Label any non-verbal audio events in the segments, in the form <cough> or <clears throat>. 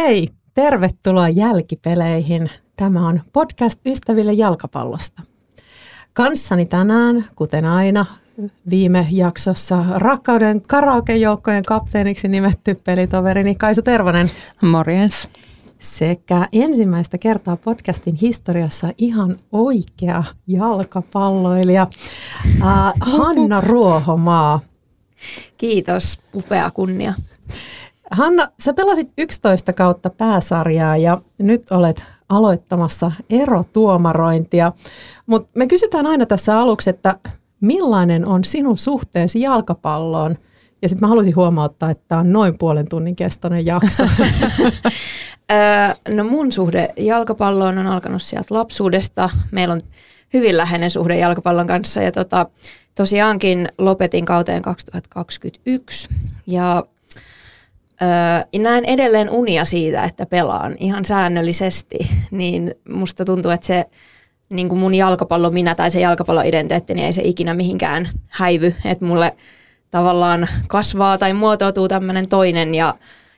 Hei, tervetuloa jälkipeleihin. Tämä on podcast ystäville jalkapallosta. Kanssani tänään, kuten aina, viime jaksossa rakkauden karaokejoukkojen kapteeniksi nimetty pelitoverini Kaisu Tervonen. Morjens. Sekä ensimmäistä kertaa podcastin historiassa ihan oikea jalkapalloilija äh, Hanna Ruohomaa. Kiitos, upea kunnia. Hanna, sä pelasit 11 kautta pääsarjaa ja nyt olet aloittamassa erotuomarointia. Mutta me kysytään aina tässä aluksi, että millainen on sinun suhteesi jalkapalloon? Ja sitten mä haluaisin huomauttaa, että tämä on noin puolen tunnin kestoinen jakso. <laughs> <laughs> no mun suhde jalkapalloon on alkanut sieltä lapsuudesta. Meillä on hyvin läheinen suhde jalkapallon kanssa ja tota, tosiaankin lopetin kauteen 2021 ja Öö, näen edelleen unia siitä, että pelaan ihan säännöllisesti, <laughs> niin musta tuntuu, että se niin kuin mun jalkapallo minä tai se jalkapalloidentiteetti, niin ei se ikinä mihinkään häivy, että mulle tavallaan kasvaa tai muotoutuu tämmöinen toinen ja,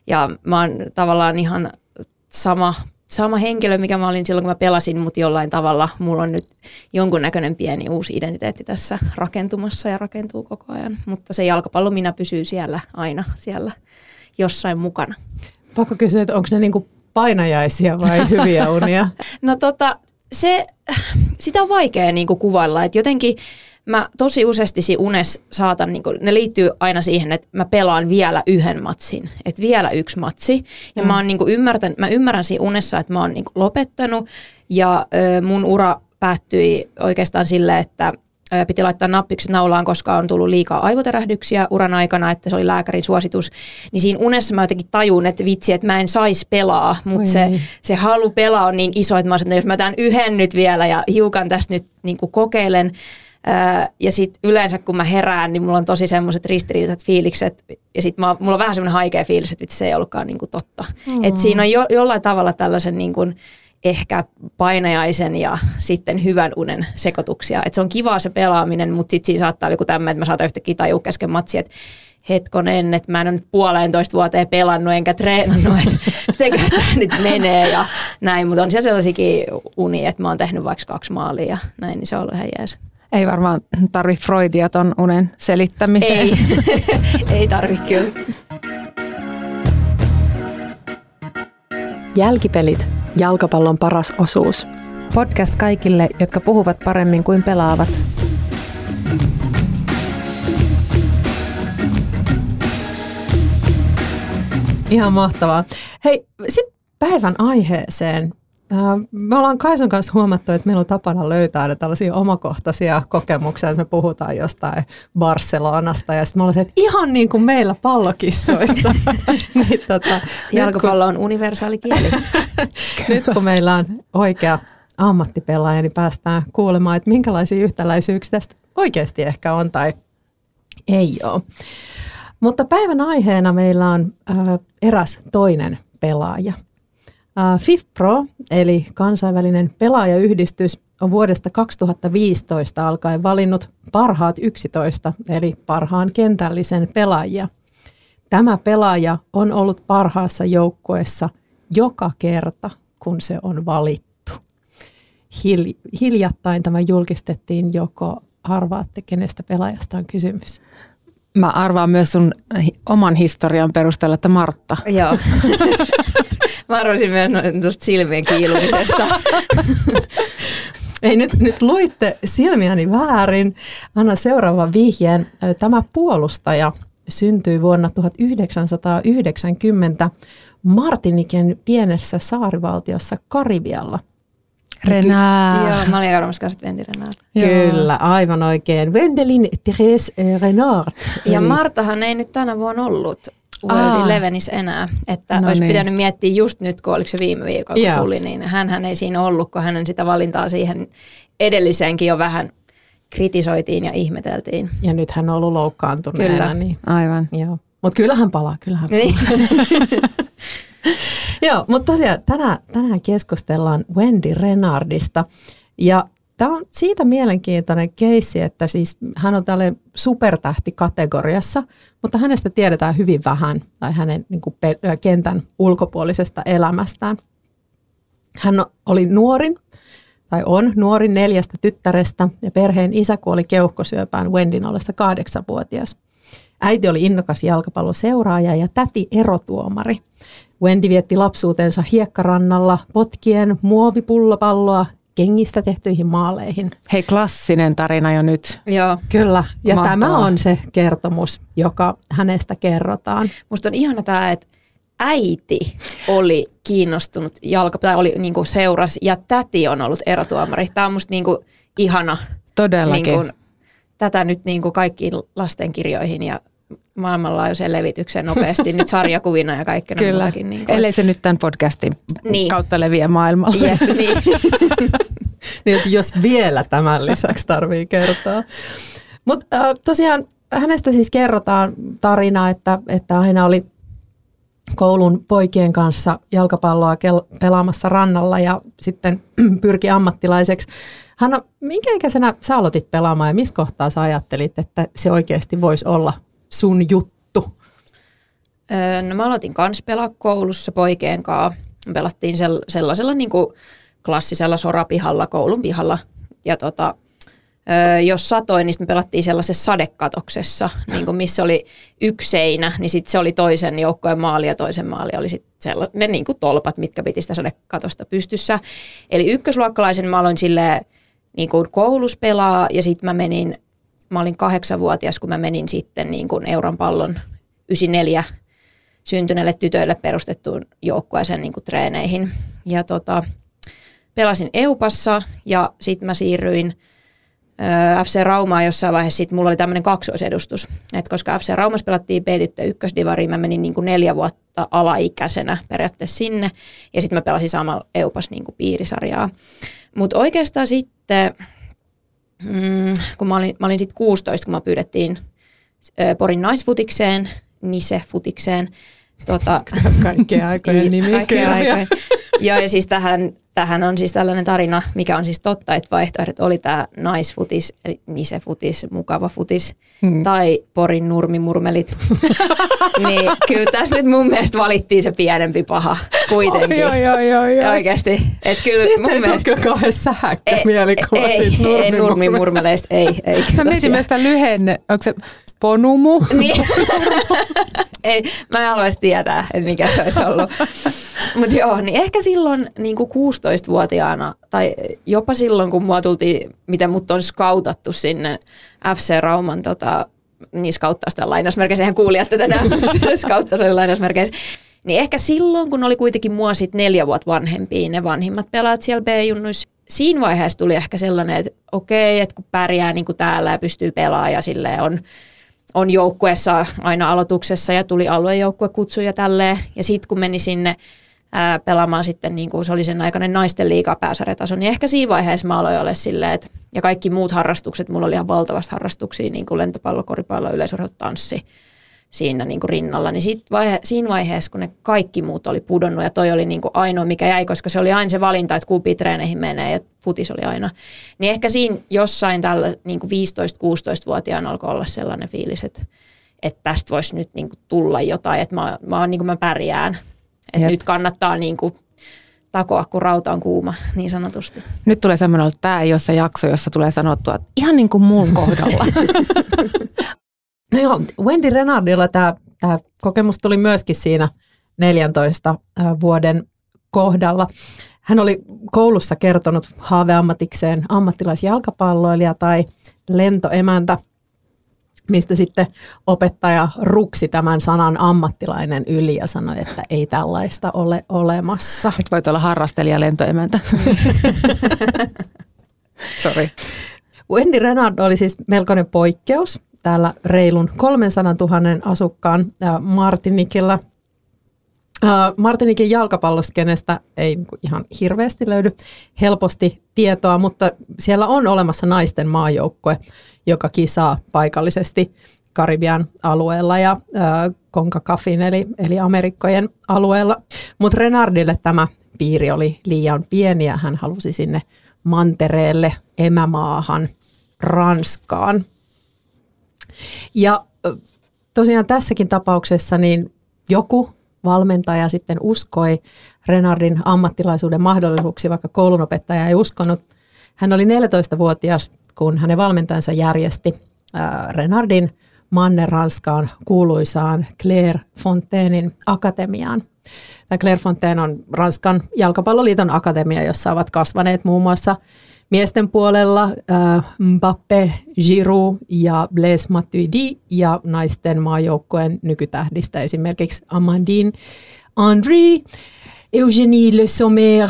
ja mä oon tavallaan ihan sama, sama henkilö, mikä mä olin silloin, kun mä pelasin, mutta jollain tavalla mulla on nyt jonkunnäköinen pieni uusi identiteetti tässä rakentumassa ja rakentuu koko ajan, mutta se jalkapallo minä pysyy siellä aina siellä jossain mukana. Pakko kysyä, että onko ne niinku painajaisia vai <laughs> hyviä unia? no tota, se, sitä on vaikea niinku kuvailla, että jotenkin mä tosi useasti siinä unes saatan, niinku, ne liittyy aina siihen, että mä pelaan vielä yhden matsin, että vielä yksi matsi. Ja mm. mä, oon, niinku, ymmärtän, mä ymmärrän siinä unessa, että mä oon niinku, lopettanut ja ö, mun ura päättyi oikeastaan sille, että piti laittaa nappikset naulaan, koska on tullut liikaa aivoterähdyksiä uran aikana, että se oli lääkärin suositus. Niin siinä unessa mä jotenkin tajun, että vitsi, että mä en saisi pelaa, mutta se, niin. se halu pelaa on niin iso, että mä sanoin, että jos mä tämän yhden nyt vielä ja hiukan tästä nyt niin kuin kokeilen, ja sitten yleensä kun mä herään, niin mulla on tosi semmoiset ristiriitaiset fiilikset. Ja sitten mulla on vähän semmoinen haikea fiilis, että vitsi, se ei ollutkaan niinku totta. Mm. Et siinä on jo, jollain tavalla tällaisen niinku, ehkä painajaisen ja sitten hyvän unen sekoituksia. Et se on kivaa se pelaaminen, mutta sitten siinä saattaa olla joku tämmöinen, että mä saatan yhtäkkiä tajua kesken matsi, että hetkonen, että mä en ole nyt puolentoista vuoteen pelannut enkä treenannut, että <laughs> miten tämä nyt menee ja näin. Mutta on siellä sellaisikin uni, että mä oon tehnyt vaikka kaksi maalia ja näin, niin se on ollut ihan jees. Ei varmaan tarvi Freudia ton unen selittämiseen. Ei, <laughs> ei tarvi kyllä. Jälkipelit, jalkapallon paras osuus. Podcast kaikille, jotka puhuvat paremmin kuin pelaavat. Ihan mahtavaa. Hei, sitten päivän aiheeseen. Äh, me ollaan Kaisun kanssa huomattu, että meillä on tapana löytää ne tällaisia omakohtaisia kokemuksia, että me puhutaan jostain Barcelonasta ja sitten me ollaan se, että ihan niin kuin meillä pallokissoissa. <laughs> niin, tota, Jalkapallo on universaali kieli. <laughs> nyt kun meillä on oikea ammattipelaaja, niin päästään kuulemaan, että minkälaisia yhtäläisyyksiä tästä oikeasti ehkä on tai ei ole. Mutta päivän aiheena meillä on äh, eräs toinen pelaaja – FIFPro, eli kansainvälinen pelaajayhdistys, on vuodesta 2015 alkaen valinnut parhaat 11, eli parhaan kentällisen pelaajia. Tämä pelaaja on ollut parhaassa joukkueessa joka kerta, kun se on valittu. Hil- hiljattain tämä julkistettiin, joko arvaatte, kenestä pelaajasta on kysymys? Mä arvaan myös sun oman historian perusteella, että Martta. Joo. <laughs> <laughs> Mä arvoisin myös tuosta silmien kiilumisesta. <laughs> Ei, nyt, nyt luitte silmiäni väärin. Anna seuraavan vihjeen. Tämä puolustaja syntyi vuonna 1990 Martiniken pienessä saarivaltiossa Karibialla. Renard. Joo, mä olin arvomassa kanssa, että Renard. Kyllä, aivan oikein. Wendelin Therese Renard. Ja Martahan ei nyt tänä vuonna ollut World Aa. Elevenis enää. Että No no olisi niin. pitänyt miettiä just nyt, kun oliko se viime viikolla, kun Joo. tuli, niin hän ei siinä ollut, kun hänen sitä valintaa siihen edelliseenkin jo vähän kritisoitiin ja ihmeteltiin. Ja nyt hän on ollut loukkaantuneena. Kyllä. Niin, Aivan. joo. Mutta kyllähän palaa, kyllähän palaa. Niin. <laughs> Joo, mutta tosiaan tänään, tänään keskustellaan Wendy Renardista. Ja tämä on siitä mielenkiintoinen keissi, että siis hän on tälle supertähti-kategoriassa, mutta hänestä tiedetään hyvin vähän tai hänen niin kuin, kentän ulkopuolisesta elämästään. Hän oli nuorin, tai on nuorin neljästä tyttärestä, ja perheen isä kuoli keuhkosyöpään Wendin ollessa kahdeksanvuotias. Äiti oli innokas jalkapalloseuraaja ja täti erotuomari. Wendy vietti lapsuutensa hiekkarannalla potkien muovipullopalloa kengistä tehtyihin maaleihin. Hei, klassinen tarina jo nyt. Joo. Kyllä, ja Mahtavaa. tämä on se kertomus, joka hänestä kerrotaan. Musta on ihana tämä, että äiti oli kiinnostunut jalka, tai oli niinku seuras, ja täti on ollut erotuomari. Tämä on musta niinku ihana. Todellakin. Niinku, tätä nyt niinku kaikkiin lastenkirjoihin ja maailmanlaajuiseen levitykseen nopeasti nyt sarjakuvina ja kaikkena Kyllä, muutakin. Niinku. ellei se nyt tämän podcastin Niin. kautta leviä maailmalle. Jep, niin. <laughs> Niin, että jos vielä tämän lisäksi tarvii kertoa. Mutta äh, tosiaan hänestä siis kerrotaan tarina, että, että aina oli koulun poikien kanssa jalkapalloa kel- pelaamassa rannalla ja sitten <clears throat> pyrki ammattilaiseksi. Hanna, minkä ikäisenä sä aloitit pelaamaan ja missä kohtaa sä ajattelit, että se oikeasti voisi olla sun juttu? Öö, No mä aloitin kans pelaa koulussa poikien kanssa. Me Pelattiin sel- sellaisella niin kuin klassisella sorapihalla, koulun pihalla. Ja tota, öö, jos satoi, niin sit me pelattiin sellaisessa sadekatoksessa, <laughs> niin kuin missä oli yksi seinä, niin sitten se oli toisen joukkojen maali ja toisen maali oli sitten sella- ne niin kuin tolpat, mitkä piti sitä sadekatosta pystyssä. Eli ykkösluokkalaisen mä aloin silleen niin kuin koulussa pelaa ja sitten mä menin, mä olin kahdeksanvuotias, kun mä menin sitten niin kuin Euron pallon 94 syntyneille tytöille perustettuun joukkueeseen niin kuin treeneihin. Ja tota, pelasin Eupassa ja sitten mä siirryin ö, FC Raumaan jossain vaiheessa. Sitten mulla oli tämmöinen kaksoisedustus. Et koska FC Raumassa pelattiin B-tyttö ykkösdivariin, mä menin niin kuin neljä vuotta alaikäisenä periaatteessa sinne. Ja sitten mä pelasin samalla Eupas niin kuin piirisarjaa. Mutta oikeastaan sitten, mm, kun mä olin, mä olin sitten 16, kun mä pyydettiin ö, Porin naisfutikseen, Nise-futikseen. Tota, Kaikkien aikojen nimi. Kaikkien aikojen. Joo, ja siis tähän, tähän on siis tällainen tarina, mikä on siis totta, että vaihtoehdot oli tämä naisfutis, eli Nise-futis, mukava futis, hmm. tai Porin nurmimurmelit. <laughs> niin kyllä tässä nyt mun mielestä valittiin se pienempi paha kuitenkin. Joo, joo, joo, joo. Oikeasti. Että kyllä Siitä mun ei mielestä... tule kauhean sähäkkä Ei, mielikuva ei, siitä ei, nurmimurmeista. nurmimurmeleista, ei. ei Mä mietin myös lyhenne, onko se ponumu? Niin. <laughs> Ei, mä en haluaisi tietää, että mikä se olisi ollut. <laughs> Mutta joo, niin ehkä silloin niin kuin 16-vuotiaana, tai jopa silloin, kun mua tultiin, miten mut on skautattu sinne FC Rauman tota, niin skauttaa sitä lainausmerkeissä, eihän kuulijat tätä näe, <laughs> sen lainausmerkeissä. Niin ehkä silloin, kun oli kuitenkin mua sit neljä vuotta vanhempia, ne vanhimmat pelaat siellä B-junnuissa, siinä vaiheessa tuli ehkä sellainen, että okei, että kun pärjää niin kuin täällä ja pystyy pelaamaan ja silleen on, on joukkueessa aina aloituksessa ja tuli aluejoukkuekutsuja ja tälleen. Ja sitten kun meni sinne ää, pelaamaan sitten, niin kuin se oli sen aikainen naisten liiga pääsarjataso, niin ehkä siinä vaiheessa mä aloin olla silleen, että ja kaikki muut harrastukset, mulla oli ihan valtavasti harrastuksia, niin kuin lentopallo, koripallo, yleisurheilu, tanssi siinä niin kuin rinnalla, niin sit vaihe, siinä vaiheessa, kun ne kaikki muut oli pudonnut ja toi oli niin kuin ainoa, mikä jäi, koska se oli aina se valinta, että kumpi treeneihin menee ja futis oli aina, niin ehkä siinä jossain tällä niin kuin 15-16-vuotiaana alkoi olla sellainen fiilis, että, että tästä voisi nyt niin kuin tulla jotain, että mä, mä, niin kuin mä pärjään, että Jep. nyt kannattaa niin kuin takoa, kun rauta on kuuma, niin sanotusti. Nyt tulee semmoinen, että tämä ei ole se jakso, jossa tulee sanottua, että ihan niin kuin mun kohdalla. <laughs> No joo, Wendy Renardilla tämä, tämä kokemus tuli myöskin siinä 14 ää, vuoden kohdalla. Hän oli koulussa kertonut haaveammatikseen ammattilaisjalkapalloilija tai lentoemäntä, mistä sitten opettaja ruksi tämän sanan ammattilainen yli ja sanoi, että ei tällaista ole olemassa. Nyt voit olla harrastelija lentoemäntä. <laughs> Sori. Wendy Renard oli siis melkoinen poikkeus. Täällä reilun 300 000 asukkaan Martinikilla. Martinikin jalkapalloskenestä ei niinku ihan hirveästi löydy helposti tietoa, mutta siellä on olemassa naisten maajoukkue, joka kisaa paikallisesti Karibian alueella ja Konkakafin eli, eli Amerikkojen alueella. Mutta Renardille tämä piiri oli liian pieni ja hän halusi sinne mantereelle, emämaahan, Ranskaan. Ja tosiaan tässäkin tapauksessa niin joku valmentaja sitten uskoi Renardin ammattilaisuuden mahdollisuuksia, vaikka koulunopettaja ei uskonut. Hän oli 14-vuotias, kun hänen valmentajansa järjesti Renardin Manner-Ranskaan kuuluisaan Claire Fontainein akatemiaan. Tämä Claire Fontaine on Ranskan jalkapalloliiton akatemia, jossa ovat kasvaneet muun muassa miesten puolella äh, Mbappé, Giroud ja Blaise Matuidi ja naisten maajoukkojen nykytähdistä esimerkiksi Amandine Henry, Eugénie Le Sommer,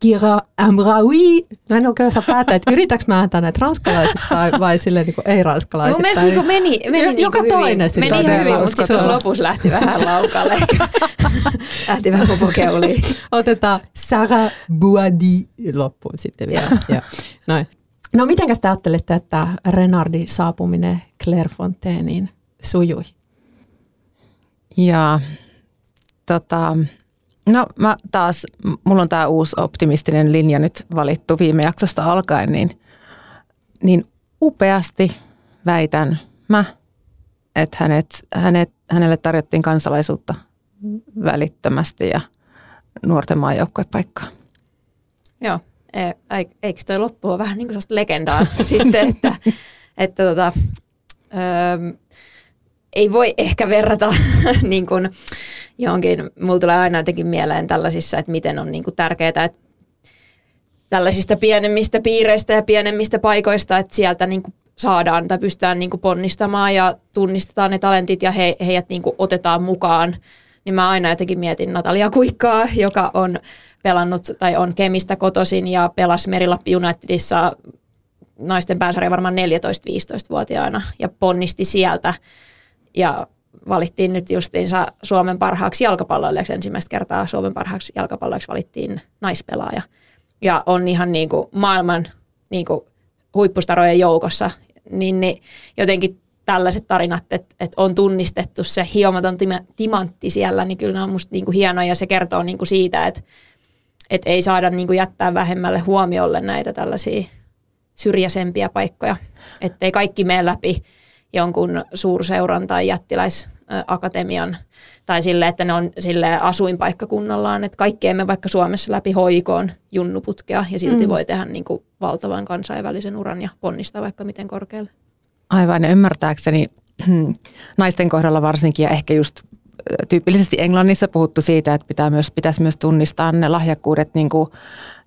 Kira Amraoui. Mä en oikein osaa päättää, että yritäks mä ääntä näitä ranskalaiset tai vai silleen niin ei-ranskalaiset. Mun mielestä niin meni, meni niin joka hyvin. toinen Meni sitten hyvin, mutta sitten lopussa lähti vähän laukalle. <laughs> lähti vähän popokeuliin. Otetaan Sarah Buadi loppuun sitten vielä. <laughs> ja, noin. No mitenkäs te ajattelette, että Renardin saapuminen Clairefontaineen sujui? Ja tota, No mä taas, mulla on tämä uusi optimistinen linja nyt valittu viime jaksosta alkaen, niin, niin upeasti väitän mä, että hänet, hänet, hänelle tarjottiin kansalaisuutta välittömästi ja nuorten maajoukkuepaikkaa. Joo, e, eikö toi loppua vähän niin kuin legendaa <laughs> sitten, että, että tota, öö, ei voi ehkä verrata <laughs> niin kuin, johonkin, mulla tulee aina jotenkin mieleen tällaisissa, että miten on niin kuin tärkeää, että tällaisista pienemmistä piireistä ja pienemmistä paikoista, että sieltä niin kuin saadaan tai pystytään niin kuin ponnistamaan ja tunnistetaan ne talentit ja he, heidät niin kuin otetaan mukaan. Niin mä aina jotenkin mietin Natalia Kuikkaa, joka on pelannut tai on Kemistä kotosin ja pelasi Merilappi Unitedissa naisten pääsarja varmaan 14-15-vuotiaana ja ponnisti sieltä. Ja valittiin nyt justiinsa Suomen parhaaksi jalkapalloilijaksi. Ensimmäistä kertaa Suomen parhaaksi jalkapalloilijaksi valittiin naispelaaja. Ja on ihan niin kuin maailman niin kuin huippustarojen joukossa. Niin, niin jotenkin tällaiset tarinat, että, että on tunnistettu se hiomaton timantti siellä, niin kyllä ne on musta niin kuin hienoja ja se kertoo niin kuin siitä, että, että ei saada niin kuin jättää vähemmälle huomiolle näitä tällaisia syrjäisempiä paikkoja. Että ei kaikki mene läpi jonkun suurseuran tai jättiläisakatemian tai sille, että ne on sille asuinpaikkakunnallaan, että kaikki emme vaikka Suomessa läpi hoikoon junnuputkea ja silti mm. voi tehdä niin kuin valtavan kansainvälisen uran ja ponnistaa vaikka miten korkealle. Aivan, ymmärtääkseni <clears throat> naisten kohdalla varsinkin ja ehkä just tyypillisesti Englannissa puhuttu siitä, että pitää myös, pitäisi myös tunnistaa ne lahjakkuudet niin kuin,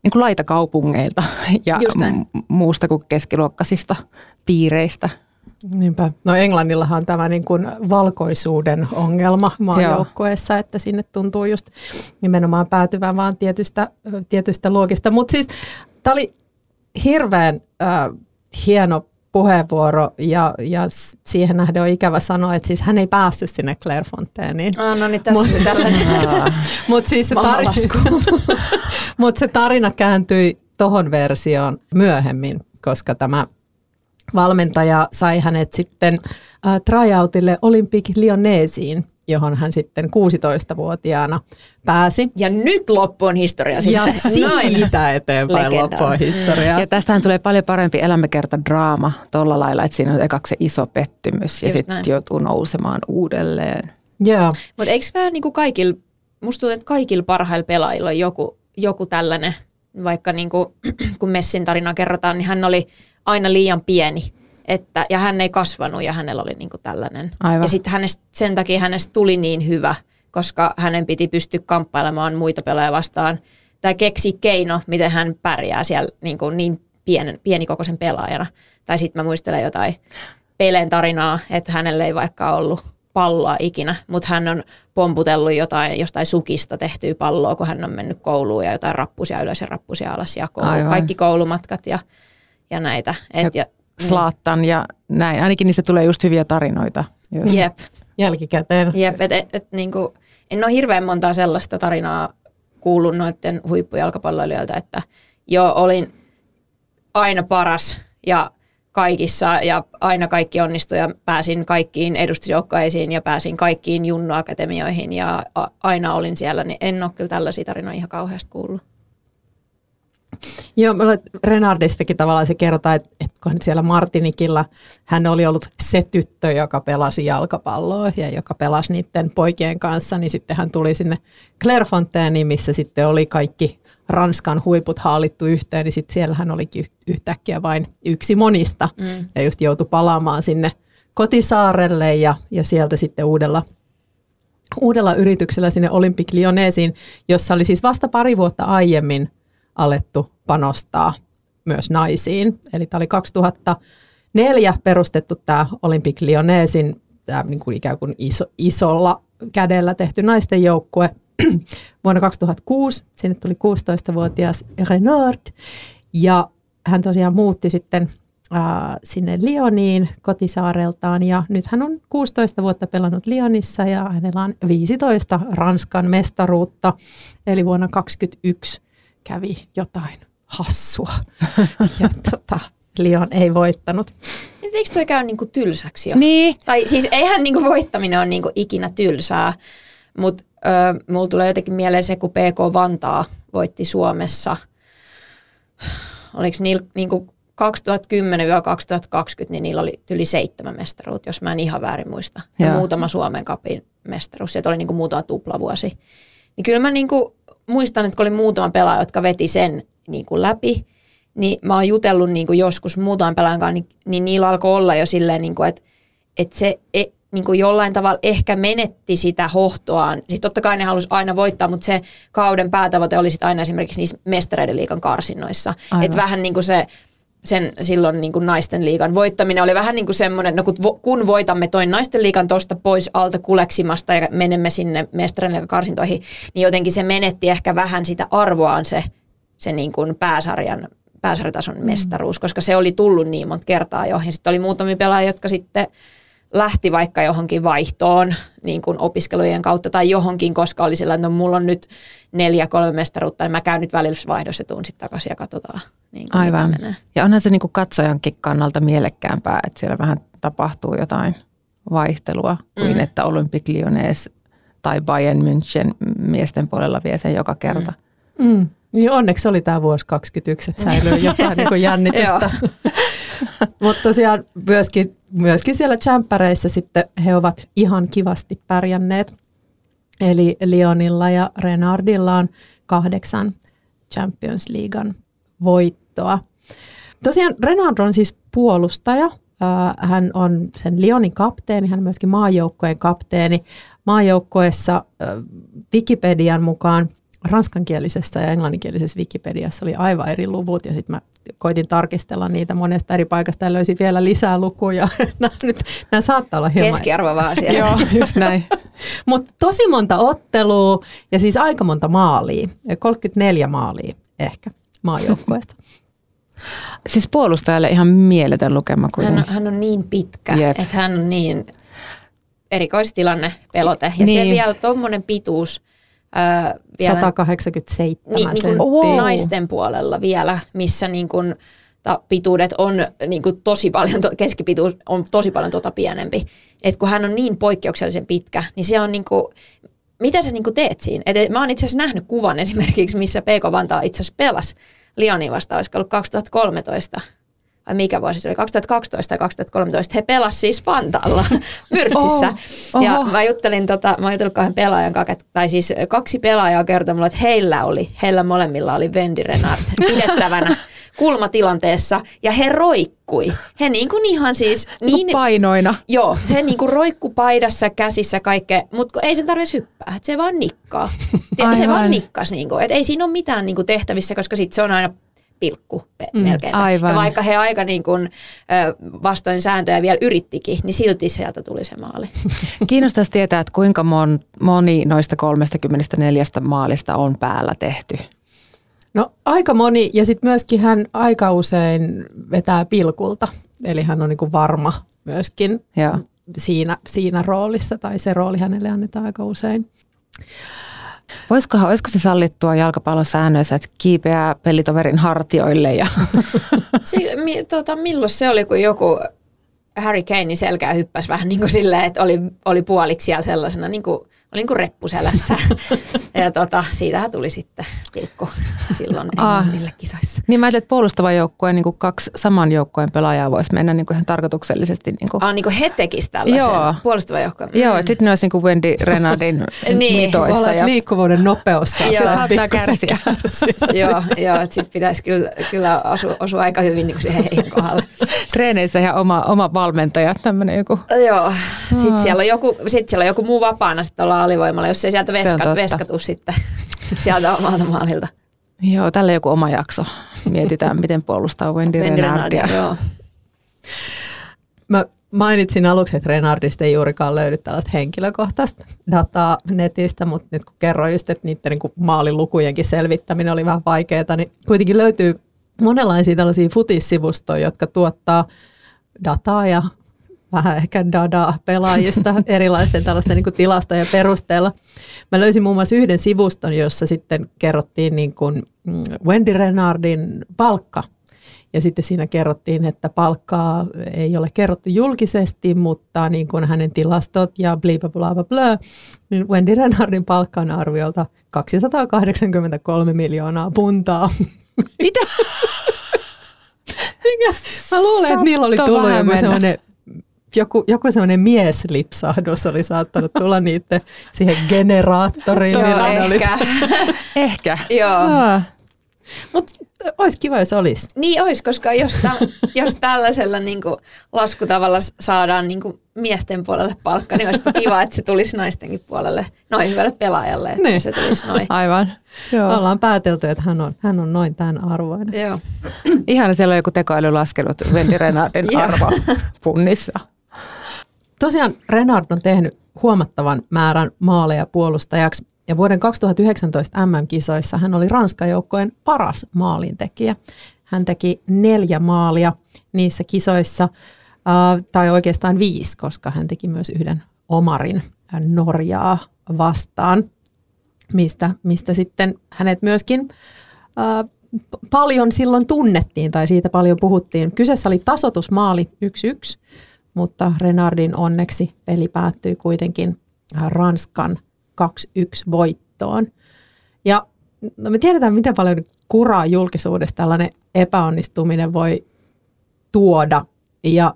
niin kuin laitakaupungeilta <laughs> ja muusta kuin keskiluokkaisista piireistä. Niinpä. No Englannillahan on tämä niin kuin valkoisuuden ongelma maajoukkueessa, että sinne tuntuu just nimenomaan päätyvän vaan tietystä, tietystä luokista. Mutta siis tämä oli hirveän äh, hieno puheenvuoro ja, ja siihen nähden on ikävä sanoa, että siis hän ei päässyt sinne Clairefontaineen. Ah, no niin, tässä Mut, tällainen <laughs> Mutta siis se, tarina, <laughs> mut se tarina kääntyi tohon versioon myöhemmin, koska tämä valmentaja sai hänet sitten äh, tryoutille Olympic Lyonneesiin, johon hän sitten 16-vuotiaana pääsi. Ja nyt loppu on historia sitten. Ja <laughs> siitä eteenpäin loppu on historia. Ja tästähän tulee paljon parempi elämäkerta draama tuolla lailla, että siinä on ekaksi se iso pettymys ja sitten joutuu nousemaan uudelleen. Joo. Mutta eikö vähän niin kuin kaikilla, musta tuntuu, että kaikilla parhailla pelaajilla on joku, joku tällainen, vaikka niin kuin, <clears throat> kun Messin tarina kerrotaan, niin hän oli aina liian pieni. Että, ja hän ei kasvanut ja hänellä oli niin kuin tällainen. Aivan. Ja sitten sen takia hänestä tuli niin hyvä, koska hänen piti pystyä kamppailemaan muita pelaajia vastaan. Tai keksi keino, miten hän pärjää siellä niin, kuin niin pienen, pienikokoisen pelaajana. Tai sitten mä muistelen jotain Pelen tarinaa, että hänelle ei vaikka ollut palloa ikinä, mutta hän on pomputellut jotain, jostain sukista tehtyä palloa, kun hän on mennyt kouluun ja jotain rappusia ylös ja rappusia alas ja koulu, kaikki koulumatkat ja ja näitä. Et, ja, Slaattan ja näin. Ainakin niistä tulee just hyviä tarinoita. Jos. Jep. Jälkikäteen. Jep, et, et, et, niinku, en ole hirveän montaa sellaista tarinaa kuullut noiden huippujalkapalloilijoilta, että joo, olin aina paras ja kaikissa ja aina kaikki onnistui ja pääsin kaikkiin edustusjoukkoisiin ja pääsin kaikkiin junnuakatemioihin ja aina olin siellä, niin en ole kyllä tällaisia tarinoita ihan kauheasti kuullut. Joo, mulla Renardistakin tavallaan se kerrotaan, että, että kun siellä Martinikilla hän oli ollut se tyttö, joka pelasi jalkapalloa ja joka pelasi niiden poikien kanssa, niin sitten hän tuli sinne Clairefontaineen, missä sitten oli kaikki Ranskan huiput haalittu yhteen, niin sitten siellä hän olikin yhtäkkiä vain yksi monista mm. ja just joutui palaamaan sinne kotisaarelle ja, ja sieltä sitten uudella uudella yrityksellä sinne Olympic Lyonneesiin, jossa oli siis vasta pari vuotta aiemmin alettu panostaa myös naisiin. Eli tämä oli 2004 perustettu tämä Olympic Lyonneesin tämä niin kuin ikään kuin iso, isolla kädellä tehty naisten joukkue. <clears throat> Vuonna 2006 sinne tuli 16-vuotias Renard ja hän tosiaan muutti sitten sinne Lioniin kotisaareltaan ja nyt hän on 16 vuotta pelannut Lionissa ja hänellä on 15 Ranskan mestaruutta, eli vuonna 2021 kävi jotain hassua <laughs> ja tota, Lyon ei voittanut. Eikö toi käy niinku tylsäksi jo? Niin. Tai siis eihän niinku voittaminen ole niinku ikinä tylsää, mutta mulla tulee jotenkin mieleen se, kun PK Vantaa voitti Suomessa. Oliko niillä niinku 2010-2020, niin niillä oli yli seitsemän mestaruutta, jos mä en ihan väärin muista. Ja muutama Suomen kapin mestaruus. Sieltä oli niinku muutama tuplavuosi. Niin kyllä mä niinku muistan, että kun oli muutama pelaaja, jotka veti sen niinku läpi, niin mä oon jutellut niinku joskus muutaman pelaajan kanssa, niin, niin niillä alkoi olla jo silleen, niinku, että että se e, niin kuin jollain tavalla ehkä menetti sitä hohtoaan. Sitten totta kai ne halusi aina voittaa, mutta se kauden päätavoite oli sitten aina esimerkiksi niissä mestareiden liikan karsinnoissa. Että vähän niin kuin se sen silloin niin kuin naisten liigan voittaminen oli vähän niin kuin semmoinen, no kun, vo- kun voitamme toin naisten liigan tosta pois alta kuleksimasta ja menemme sinne mestareiden liigan karsintoihin, niin jotenkin se menetti ehkä vähän sitä arvoaan se, se niin kuin pääsarjan pääsarjatason mestaruus, koska se oli tullut niin monta kertaa jo. Ja sitten oli muutamia pelaajia, jotka sitten lähti vaikka johonkin vaihtoon niin kuin opiskelujen kautta tai johonkin, koska oli sillä, että no, mulla on nyt neljä, kolme mestaruutta, niin mä käyn nyt välitysvaihdossa ja tuun sitten takaisin ja katsotaan. Niin kuin Aivan. Ja onhan se niinku katsojankin kannalta mielekkäämpää, että siellä vähän tapahtuu jotain vaihtelua kuin Mm. että Olympic Lyonnais tai Bayern München miesten puolella vie sen joka kerta. Mm. Niin onneksi oli tämä vuosi 21, että säilyy jotain <laughs> niin jännitystä. <laughs> <laughs> Mutta tosiaan myöskin, myöskin siellä tsemppäreissä sitten he ovat ihan kivasti pärjänneet. Eli Lionilla ja Renardilla on kahdeksan Champions Leaguean voittoa. Tosiaan Renard on siis puolustaja. Hän on sen Lyonin kapteeni, hän on myöskin maajoukkojen kapteeni. Maajoukkoessa Wikipedian mukaan ranskankielisessä ja englanninkielisessä Wikipediassa oli aivan eri luvut ja sitten mä koitin tarkistella niitä monesta eri paikasta ja löysin vielä lisää lukuja. <laughs> nämä, nyt, nämä saattaa olla hieman Keskiarvo vaan <laughs> siellä. Joo, just näin. mutta tosi monta ottelua ja siis aika monta maalia, 34 maalia ehkä maajoukkueesta. <laughs> Siis puolustajalle ihan mieletön lukema Hän, kuitenkin. on- hän on niin pitkä, Jep. että hän on niin erikoistilanne pelote. Ja Niin. se vielä tuommoinen pituus, vielä 187 niin, niin kuin naisten puolella vielä, missä niin kuin, ta, pituudet on niin kuin tosi paljon, to, keskipituus on tosi paljon tuota pienempi. Et kun hän on niin poikkeuksellisen pitkä, niin se on niin kuin, mitä sä niin kuin teet siinä? Et, mä oon itse asiassa nähnyt kuvan esimerkiksi, missä PK Vantaa itse asiassa pelasi Lyonin vastaan, olisiko ollut 2013 vai mikä vuosi se oli, 2012 tai 2013, he pelasivat siis Vantaalla <laughs> Myrtsissä. Oh, ja oho. mä juttelin, tota, mä juttelin kahden pelaajan kanssa, tai siis kaksi pelaajaa kertoi mulle, että heillä oli, heillä molemmilla oli Vendi Renard pidettävänä <laughs> kulmatilanteessa, ja he roikkui. He niin kuin ihan siis... Niin, painoina. Joo, se niinku roikku paidassa, käsissä, kaikkea, mutta ei sen tarvitsisi hyppää, että se vaan nikkaa. Tiedätkö, se Aivan. vaan nikkas, niinku, että ei siinä ole mitään niinku tehtävissä, koska sitten se on aina pilkku Mm, melkein. aivan. Ja vaikka he aika niin kuin, vastoin sääntöjä vielä yrittikin, niin silti sieltä tuli se maali. <laughs> Kiinnostaisi tietää, että kuinka mon, moni noista 34 maalista on päällä tehty. No aika moni, ja sitten myöskin hän aika usein vetää pilkulta, eli hän on niinku varma myöskin Joo. siinä, siinä roolissa, tai se rooli hänelle annetaan aika usein. Voisikohan, olisiko se sallittua jalkapallosäännöissä, että kiipeää pelitoverin hartioille ja <laughs> Si- mi, tota, milloin se oli, kun joku Harry Kanein selkää hyppäsi vähän niin kuin silleen, että oli, oli puoliksi siellä sellaisena, niin kuin, oli niin kuin reppuselässä. <laughs> ja tota, siitähän tuli sitten pilkku silloin Ah. Englannille kisoissa. Niin mä ajattelin, että puolustavan joukkueen niin kuin kaksi saman joukkueen pelaajaa voisi mennä niin kuin ihan tarkoituksellisesti. Niin kuin. Ah, niin kuin he tekisivät tällaisen Joo. puolustava joukko. Joo, että sitten ne olisi niin kuin Wendy Renardin <laughs> Niin. mitoissa. Olla, Ja, liikkuvuuden nopeus saa <laughs> Joo. Saattaa kärsiä. kärsiä. joo, joo että sitten pitäisi kyllä, kyllä osua, osua aika hyvin niin kuin siihen heidän kohdalle. treeneissä ihan oma, oma valmentaja, tämmöinen joku. Joo, sitten siellä, on joku, sit siellä on joku muu vapaana sitten ollaan alivoimalla, jos ei sieltä Se on veska, totta. veskatu sitten <laughs> sieltä omalta maalilta. Joo, tällä joku oma jakso. Mietitään, miten puolustaa Wendy, Wendy Renardia. Renardia, Joo. Mä mainitsin aluksi, että Renardista ei juurikaan löydy tällaista henkilökohtaista dataa netistä, mutta nyt kun kerroin just, että niiden niin maalilukujenkin selvittäminen oli vähän vaikeaa, niin kuitenkin löytyy monenlaisia tällaisia futissivustoja, jotka tuottaa dataa ja vähän ehkä dadaa pelaajista erilaisten tällaisten niin tilastojen perusteella. Mä löysin muun muassa yhden sivuston, jossa sitten kerrottiin niin kuin mm, Wendy Renardin palkka ja sitten siinä kerrottiin, että palkkaa ei ole kerrottu julkisesti, mutta niin kuin hänen tilastot ja bla bla bla bla, niin Wendy Renardin palkka on arviolta 283 miljoonaa puntaa. Mitä? Mä luulen, että niillä oli tullut joku sellainen joku, joku sellainen mieslipsahdus oli saattanut tulla niiden siihen generaattoriin. Joo, oli. ehkä. <laughs> Ehkä. Joo. Mutta olisi kiva, jos olisi. Niin olisi, koska jos, tä, jos tällaisella niin kuin, laskutavalla saadaan niin kuin, miesten puolelle palkka, niin olisipa kiva, että se tulisi naistenkin puolelle noin hyvälle pelaajalle, että Niin. se tulisi noin. Aivan. Joo. Ollaan päätelty, että hän on, hän on noin tämän arvoinen. Joo. Ihan siellä on joku tekoäly laskenut Wendy Renardin arvo punnissa. Tosiaan Renard on tehnyt huomattavan määrän maaleja puolustajaksi ja vuoden 2019 MM-kisoissa hän oli Ranskan joukkojen paras maalintekijä. Hän teki neljä maalia niissä kisoissa, tai oikeastaan viisi, koska hän teki myös yhden omarin Norjaa vastaan, mistä, mistä sitten hänet myöskin paljon silloin tunnettiin tai siitä paljon puhuttiin. Kyseessä oli tasotusmaali 1-1, mutta Renardin onneksi peli päättyi kuitenkin äh, Ranskan 2-1 voittoon. Ja no me tiedetään, miten paljon kuraa julkisuudessa tällainen epäonnistuminen voi tuoda. Ja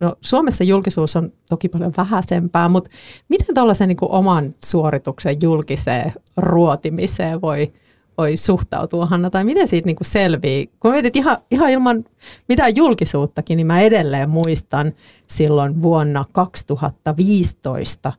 no, Suomessa julkisuus on toki paljon vähäisempää, mutta miten tuollaisen niin oman suorituksen julkiseen ruotimiseen voi, voi suhtautua, Hanna, tai miten siitä niin kuin selvii? Kun että ihan, ihan ilman mitään julkisuuttakin, niin mä edelleen muistan silloin vuonna 2015,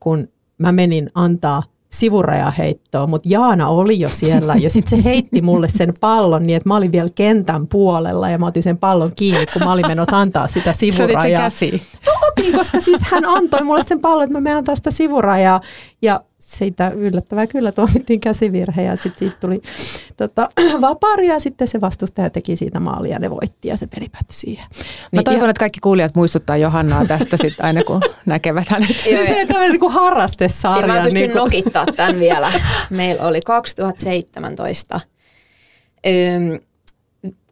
kun mä menin antaa sivurajaheittoa, mutta Jaana oli jo siellä ja sitten se heitti mulle sen pallon niin, että mä olin vielä kentän puolella ja mä otin sen pallon kiinni, kun mä olin menossa antaa sitä <laughs> Sä sivurajaa. käsiin. No otin, koska siis hän antoi mulle sen pallon, että mä menen antaa sitä sivurajaa. Ja siitä yllättävää kyllä tuomittiin käsivirhe ja sitten siitä tuli tota, <clears throat> vapaari ja sitten se vastustaja teki siitä maalia ja ne voitti ja se peli päättyi siihen. Mä Niin toivon, ihan- että kaikki kuulijat muistuttaa Johannaa tästä sit aina, kun <laughs> näkevät hänet. Joo, se on tämmöinen niin Ja harrastesarja. mä pystyn niin kuin- nokittaa tämän <laughs> vielä. Meillä oli 2017 öm,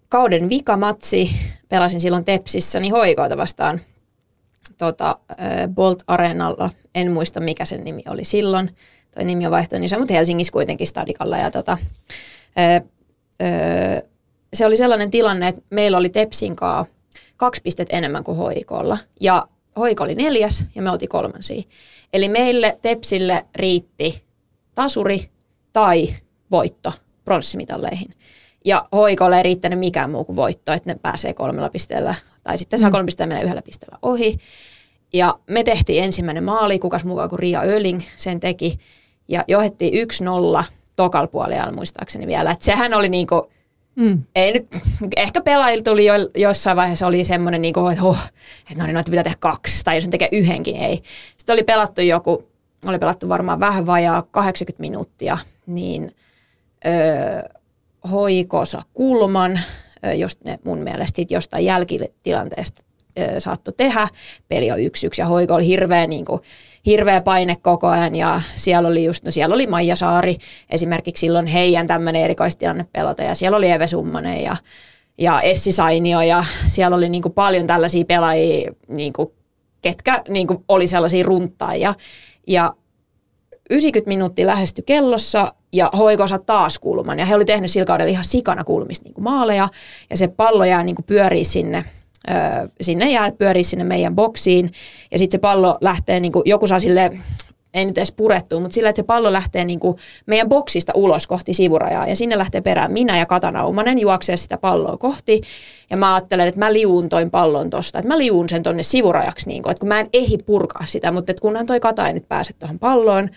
kauden vikamatsi. Pelasin silloin Tepsissä niin hoikoita vastaan tota, Bolt Arenalla. En muista mikä sen nimi oli silloin. Toi nimi on vaihtunut niin se, mutta Helsingissä kuitenkin stadikalla. Ja tota, ö, ö, se oli sellainen tilanne, että meillä oli Tepsin kaa kaksi pistettä enemmän kuin hoikolla. Ja hoiko oli neljäs ja me oltiin kolmansia. Eli meille Tepsille riitti tasuri tai voitto pronssimitalleihin. Ja hoikolle ei riittänyt mikään muu kuin voitto, että ne pääsee kolmella pisteellä, tai sitten saa kolme pisteellä mennä yhdellä pisteellä ohi. Ja me tehtiin ensimmäinen maali, kukas mukaan kuin Ria Öling sen teki, ja johdettiin 1-0 tokal puolella muistaakseni vielä. Että sehän oli niinku, Mm. ei nyt, ehkä pelaajilla tuli jo, jossain vaiheessa oli semmoinen, niin kuin, että, oh, että no niin, noita pitää tehdä kaksi, tai jos ne tekee yhdenkin, ei. Sitten oli pelattu joku, oli pelattu varmaan vähän vajaa 80 minuuttia, niin öö, hoikosa kulman, jos ne mun mielestä sit jostain jälkitilanteesta saattoi tehdä. Peli on yksi yksi ja hoiko oli hirveä, niin kuin, hirveä paine koko ajan ja siellä oli just, no siellä oli Maija Saari esimerkiksi silloin heidän tämmöinen erikoistilanne pelota ja siellä oli Eve Summanen ja, ja Essi Sainio ja siellä oli niin kuin paljon tällaisia pelaajia, niin kuin, ketkä niin kuin, oli sellaisia runtaajia ja 90 minuuttia lähesty kellossa ja hoikosa taas kulman. Ja he oli tehnyt sillä kaudella ihan sikana kulmista niin kuin maaleja. Ja se pallo jää niin kuin pyörii sinne, sinne jää pyörii sinne meidän boksiin. Ja sitten se pallo lähtee, niin kuin, joku saa sille ei nyt edes purettua, mutta sillä, että se pallo lähtee niin kuin meidän boksista ulos kohti sivurajaa ja sinne lähtee perään minä ja Katanaumanen juoksee sitä palloa kohti ja mä ajattelen, että mä liuun toin pallon tosta, että mä liuun sen tonne sivurajaksi, niin kuin, että kun mä en ehi purkaa sitä, mutta että kunhan toi Kata ei nyt pääse tuohon palloon,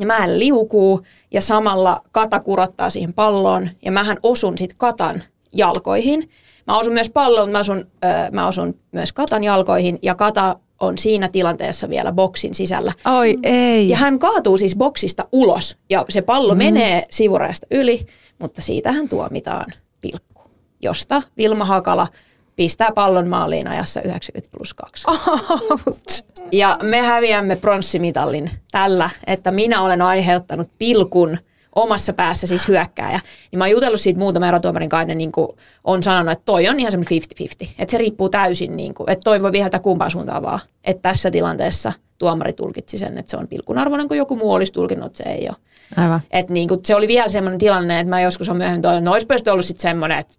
ja mä en liukuu ja samalla Kata kurottaa siihen palloon ja mähän osun sitten Katan jalkoihin. Mä osun myös palloon, mä osun, öö, mä osun myös Katan jalkoihin ja Kata on siinä tilanteessa vielä boksin sisällä. Oi ei. Ja hän kaatuu siis boksista ulos ja se pallo mm. menee sivurajasta yli, mutta siitä hän tuomitaan pilkku, josta Vilma Hakala pistää pallon maaliin ajassa 90 plus 2. Ouch. Ja me häviämme pronssimitalin tällä, että minä olen aiheuttanut pilkun omassa päässä siis hyökkääjä. Niin mä oon jutellut siitä muutama erotuomarin kanssa, niin kuin on sanonut, että toi on ihan semmoinen 50-50. Että se riippuu täysin, niin kuin, että toi voi viheltä kumpaan suuntaan vaan. Että tässä tilanteessa tuomari tulkitsi sen, että se on pilkun arvoinen, kun joku muu olisi tulkinnut, se ei ole. Aivan. Et niin kuin, se oli vielä semmoinen tilanne, että mä joskus on myöhemmin toivon, no ollut sitten semmoinen, että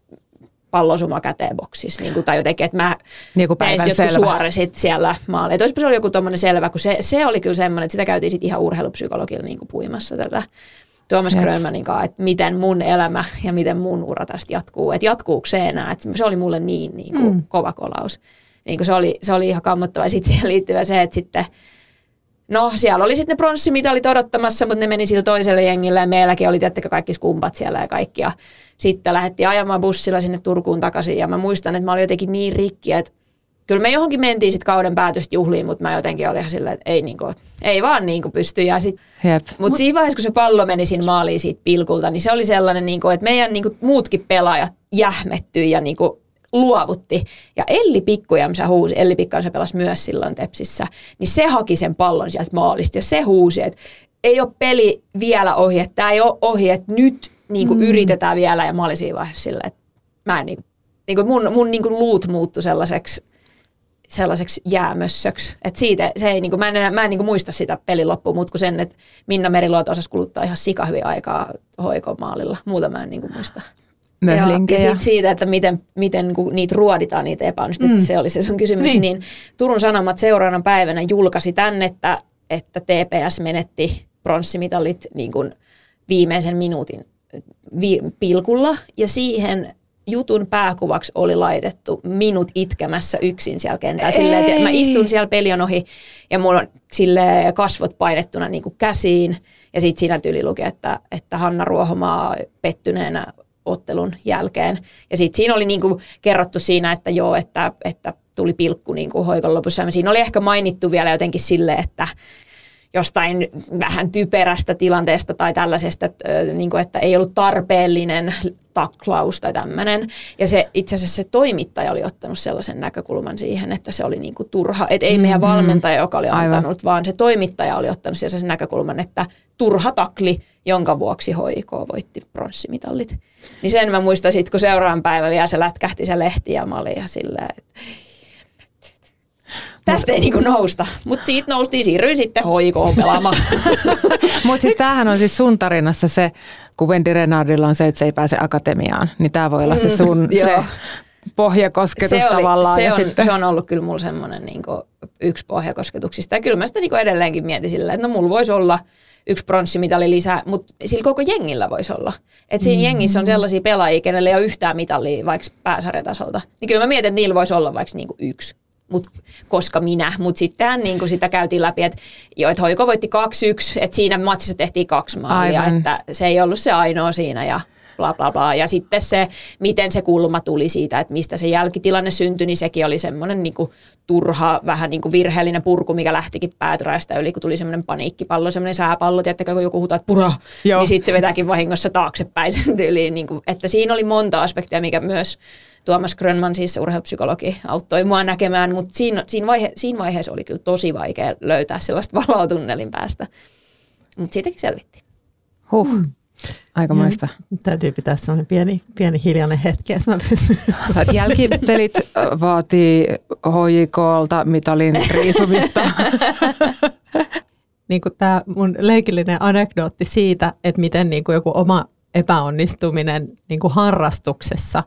pallosuma käteen boksissa, niin kuin, tai jotenkin, että mä niin kuin tein jotkut suore sit siellä maalle. Että olisipa se oli joku tommonen selvä, kun se, se oli kyllä semmoinen, että sitä käytiin sitten ihan urheilupsykologilla niin kuin puimassa tätä Tuomas Grönmanin kanssa, että miten mun elämä ja miten mun ura tästä jatkuu. Että jatkuuko se enää, että se oli mulle niin, niin kuin mm. kova kolaus. Niin kuin se, oli, se oli ihan kammottava. Sitten siihen liittyy se, että sitten No siellä oli sitten ne pronssimitalit odottamassa, mutta ne meni sillä toiselle jengille ja meilläkin oli tiettäkö kaikki skumpat siellä ja kaikki. Ja sitten lähdettiin ajamaan bussilla sinne Turkuun takaisin ja mä muistan, että mä olin jotenkin niin rikki, että kyllä me johonkin mentiin sitten kauden päätöstä juhliin, mutta mä jotenkin olin ihan silleen, että ei, niinku, ei vaan niinku pysty. Ja sit, Mutta Mut siinä vaiheessa, kun se pallo meni siinä maaliin siitä pilkulta, niin se oli sellainen, niinku, että meidän niinku, muutkin pelaajat jähmettyi ja niinku, luovutti. Ja Elli Pikkujamsa huusi, Elli Pikkujansa pelasi myös silloin Tepsissä, niin se haki sen pallon sieltä maalista ja se huusi, että ei ole peli vielä ohi, että tämä ei ole ohi, että nyt niin kuin mm. yritetään vielä. Ja mä olin siinä vaiheessa silleen, että mä en, niin kuin, niin kuin mun, mun niin kuin luut muuttui sellaiseksi sellaiseksi jäämössöksi. Et siitä, se ei, niin kuin, mä en, mä en niin kuin muista sitä pelin loppuun, mutta sen, että Minna Meriluoto osasi kuluttaa ihan sikahyvin aikaa hoikomaalilla. Muuta mä en niin kuin muista möhlinkejä. Ja, ja sit siitä, että miten, miten kun niitä ruoditaan, niitä epäonnistuneita, mm. se oli se sun kysymys, niin. niin Turun Sanomat seuraavana päivänä julkaisi tänne, että, että TPS menetti pronssimitalit niin kuin viimeisen minuutin vi- pilkulla, ja siihen jutun pääkuvaksi oli laitettu minut itkemässä yksin siellä kentällä. Silleen, että mä istun siellä pelion ohi ja mulla on sille kasvot painettuna niin kuin käsiin. Ja sitten siinä tyyli luki, että, että Hanna Ruohomaa pettyneenä ottelun jälkeen. Ja sitten siinä oli niinku kerrottu siinä, että joo, että, että tuli pilkku niinku hoikon lopussa. Ja siinä oli ehkä mainittu vielä jotenkin sille, että jostain vähän typerästä tilanteesta tai tällaisesta, että, niin kuin, että ei ollut tarpeellinen taklaus tai tämmöinen. Ja se, itse asiassa se toimittaja oli ottanut sellaisen näkökulman siihen, että se oli niin kuin turha. Että ei meidän mm-hmm. valmentaja, joka oli antanut, Aivan. vaan se toimittaja oli ottanut sellaisen näkökulman, että turha takli, jonka vuoksi HIK voitti pronssimitallit. Niin sen mä muistan sitten, kun seuraavan päivän vielä se lätkähti se lehti ja mä olin ihan silleen, että tästä ei niinku nousta. Mutta siitä noustiin, siirryin sitten hoikoon pelaamaan. <laughs> Mutta siis tämähän on siis sun tarinassa se, kun Wendy Renardilla on se, että se ei pääse akatemiaan, niin tämä voi olla se sun <laughs> mm, se pohjakosketus se oli, tavallaan. Se, ja on, sitten... se on ollut kyllä mulla semmoinen niinku yksi pohjakosketuksista. Ja kyllä mä sitä niinku edelleenkin mietin sillä, että no mulla voisi olla yksi pronssimitali lisää, mutta sillä koko jengillä voisi olla. Että siinä mm. jengissä on sellaisia pelaajia, kenelle ei ole yhtään mitalia vaikka pääsarjatasolta. Niin kyllä mä mietin, että niillä voisi olla vaikka niinku yksi mut, koska minä. Mutta sitten niin sitä käytiin läpi, että jo, et Hoiko voitti 2-1, että siinä matsissa tehtiin kaksi maalia, Aivan. että se ei ollut se ainoa siinä ja bla bla bla. Ja sitten se, miten se kulma tuli siitä, että mistä se jälkitilanne syntyi, niin sekin oli semmoinen niin turha, vähän niin kuin virheellinen purku, mikä lähtikin päätyräistä yli, kun tuli semmoinen paniikkipallo, semmoinen sääpallo, tiettäkö, kun joku huutaa, että pura, Joo. niin sitten vetääkin vahingossa taaksepäin sen tyyliin. Niin kuin, että siinä oli monta aspektia, mikä myös Tuomas Grönman, siis urheilupsykologi, auttoi mua näkemään, mutta siinä, siinä, vaihe, siinä vaiheessa oli kyllä tosi vaikea löytää sellaista <laughs> valoa tunnelin päästä. Mutta siitäkin selvittiin. Huh. Aikamoista. Ja, täytyy pitää sellainen pieni, pieni hiljainen hetki, että mä pystyn. Jälkipelit vaatii HJKlta mitalin riisumista. niin kuin tämä mun leikillinen anekdootti siitä, että miten niin kuin joku oma epäonnistuminen niin kuin harrastuksessa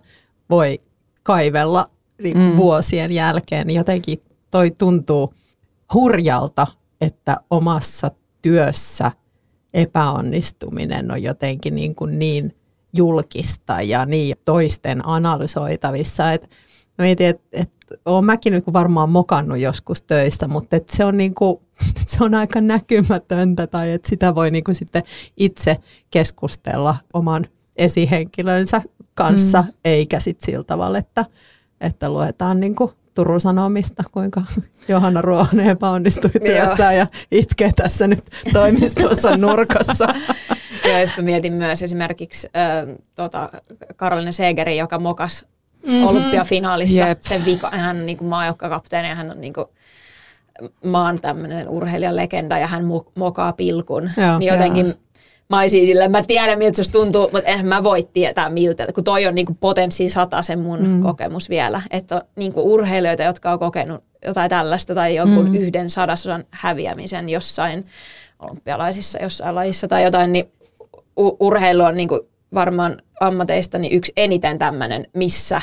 voi kaivella niin mm. vuosien jälkeen, niin jotenkin toi tuntuu hurjalta, että omassa työssä epäonnistuminen on jotenkin niin, kuin niin julkista ja niin toisten analysoitavissa. Et mä mietin, että et, olen mäkin niin varmaan mokannut joskus töissä, mutta et se, on niin kuin, <laughs> se on aika näkymätöntä tai että sitä voi niin kuin sitten itse keskustella oman esihenkilönsä kanssa, mm. eikä sitten sillä tavalla, että, että luetaan niin kuin Turun Sanomista, kuinka <laughs> Johanna Ruohonen epäonnistui työssä ja itkee tässä nyt toimistossa <laughs> nurkassa. Joo, ja sitten mietin myös esimerkiksi äh, tota, Karolina Segeri, joka mokas mm-hmm. olympiafinaalissa yep. sen viikon. Hän on niin kuin maajoukkokapteeni ja hän on niin kuin, maan tämmöinen urheilijalegenda ja hän mokaa pilkun. Joo, niin jotenkin joo mä olisin sille, mä tiedän miltä se tuntuu, mutta en mä voi tietää miltä, kun toi on niinku potenssi sata se mun mm. kokemus vielä. Että on niinku urheilijoita, jotka on kokenut jotain tällaista tai jonkun mm. yhden sadasosan häviämisen jossain olympialaisissa jossain lajissa tai jotain, niin urheilu on niinku varmaan ammateista niin yksi eniten tämmöinen, missä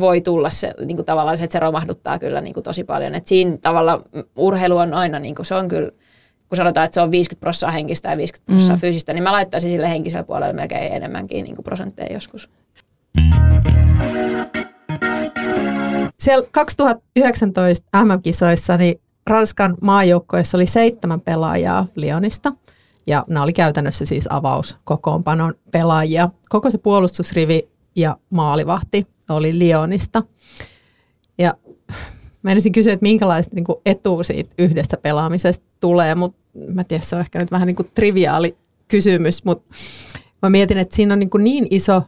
voi tulla se niin kuin tavallaan se, että se romahduttaa kyllä niin kuin tosi paljon. Et siinä tavalla urheilu on aina, niin kuin, se on kyllä kun sanotaan, että se on 50 prosenttia henkistä ja 50 prosenttia mm. fyysistä, niin mä laittaisin sille henkisellä puolella melkein enemmänkin niin kuin prosentteja joskus. Siellä 2019 MM-kisoissa niin Ranskan maajoukkoissa oli seitsemän pelaajaa Lyonista. Ja nämä oli käytännössä siis avaus kokoonpanon pelaajia. Koko se puolustusrivi ja maalivahti oli Lyonista. Mä ensin kysyä, että minkälaista niin etua siitä yhdessä pelaamisesta tulee, mutta mä tiedän, se on ehkä nyt vähän niin kuin triviaali kysymys, mutta mä mietin, että siinä on niin, kuin niin iso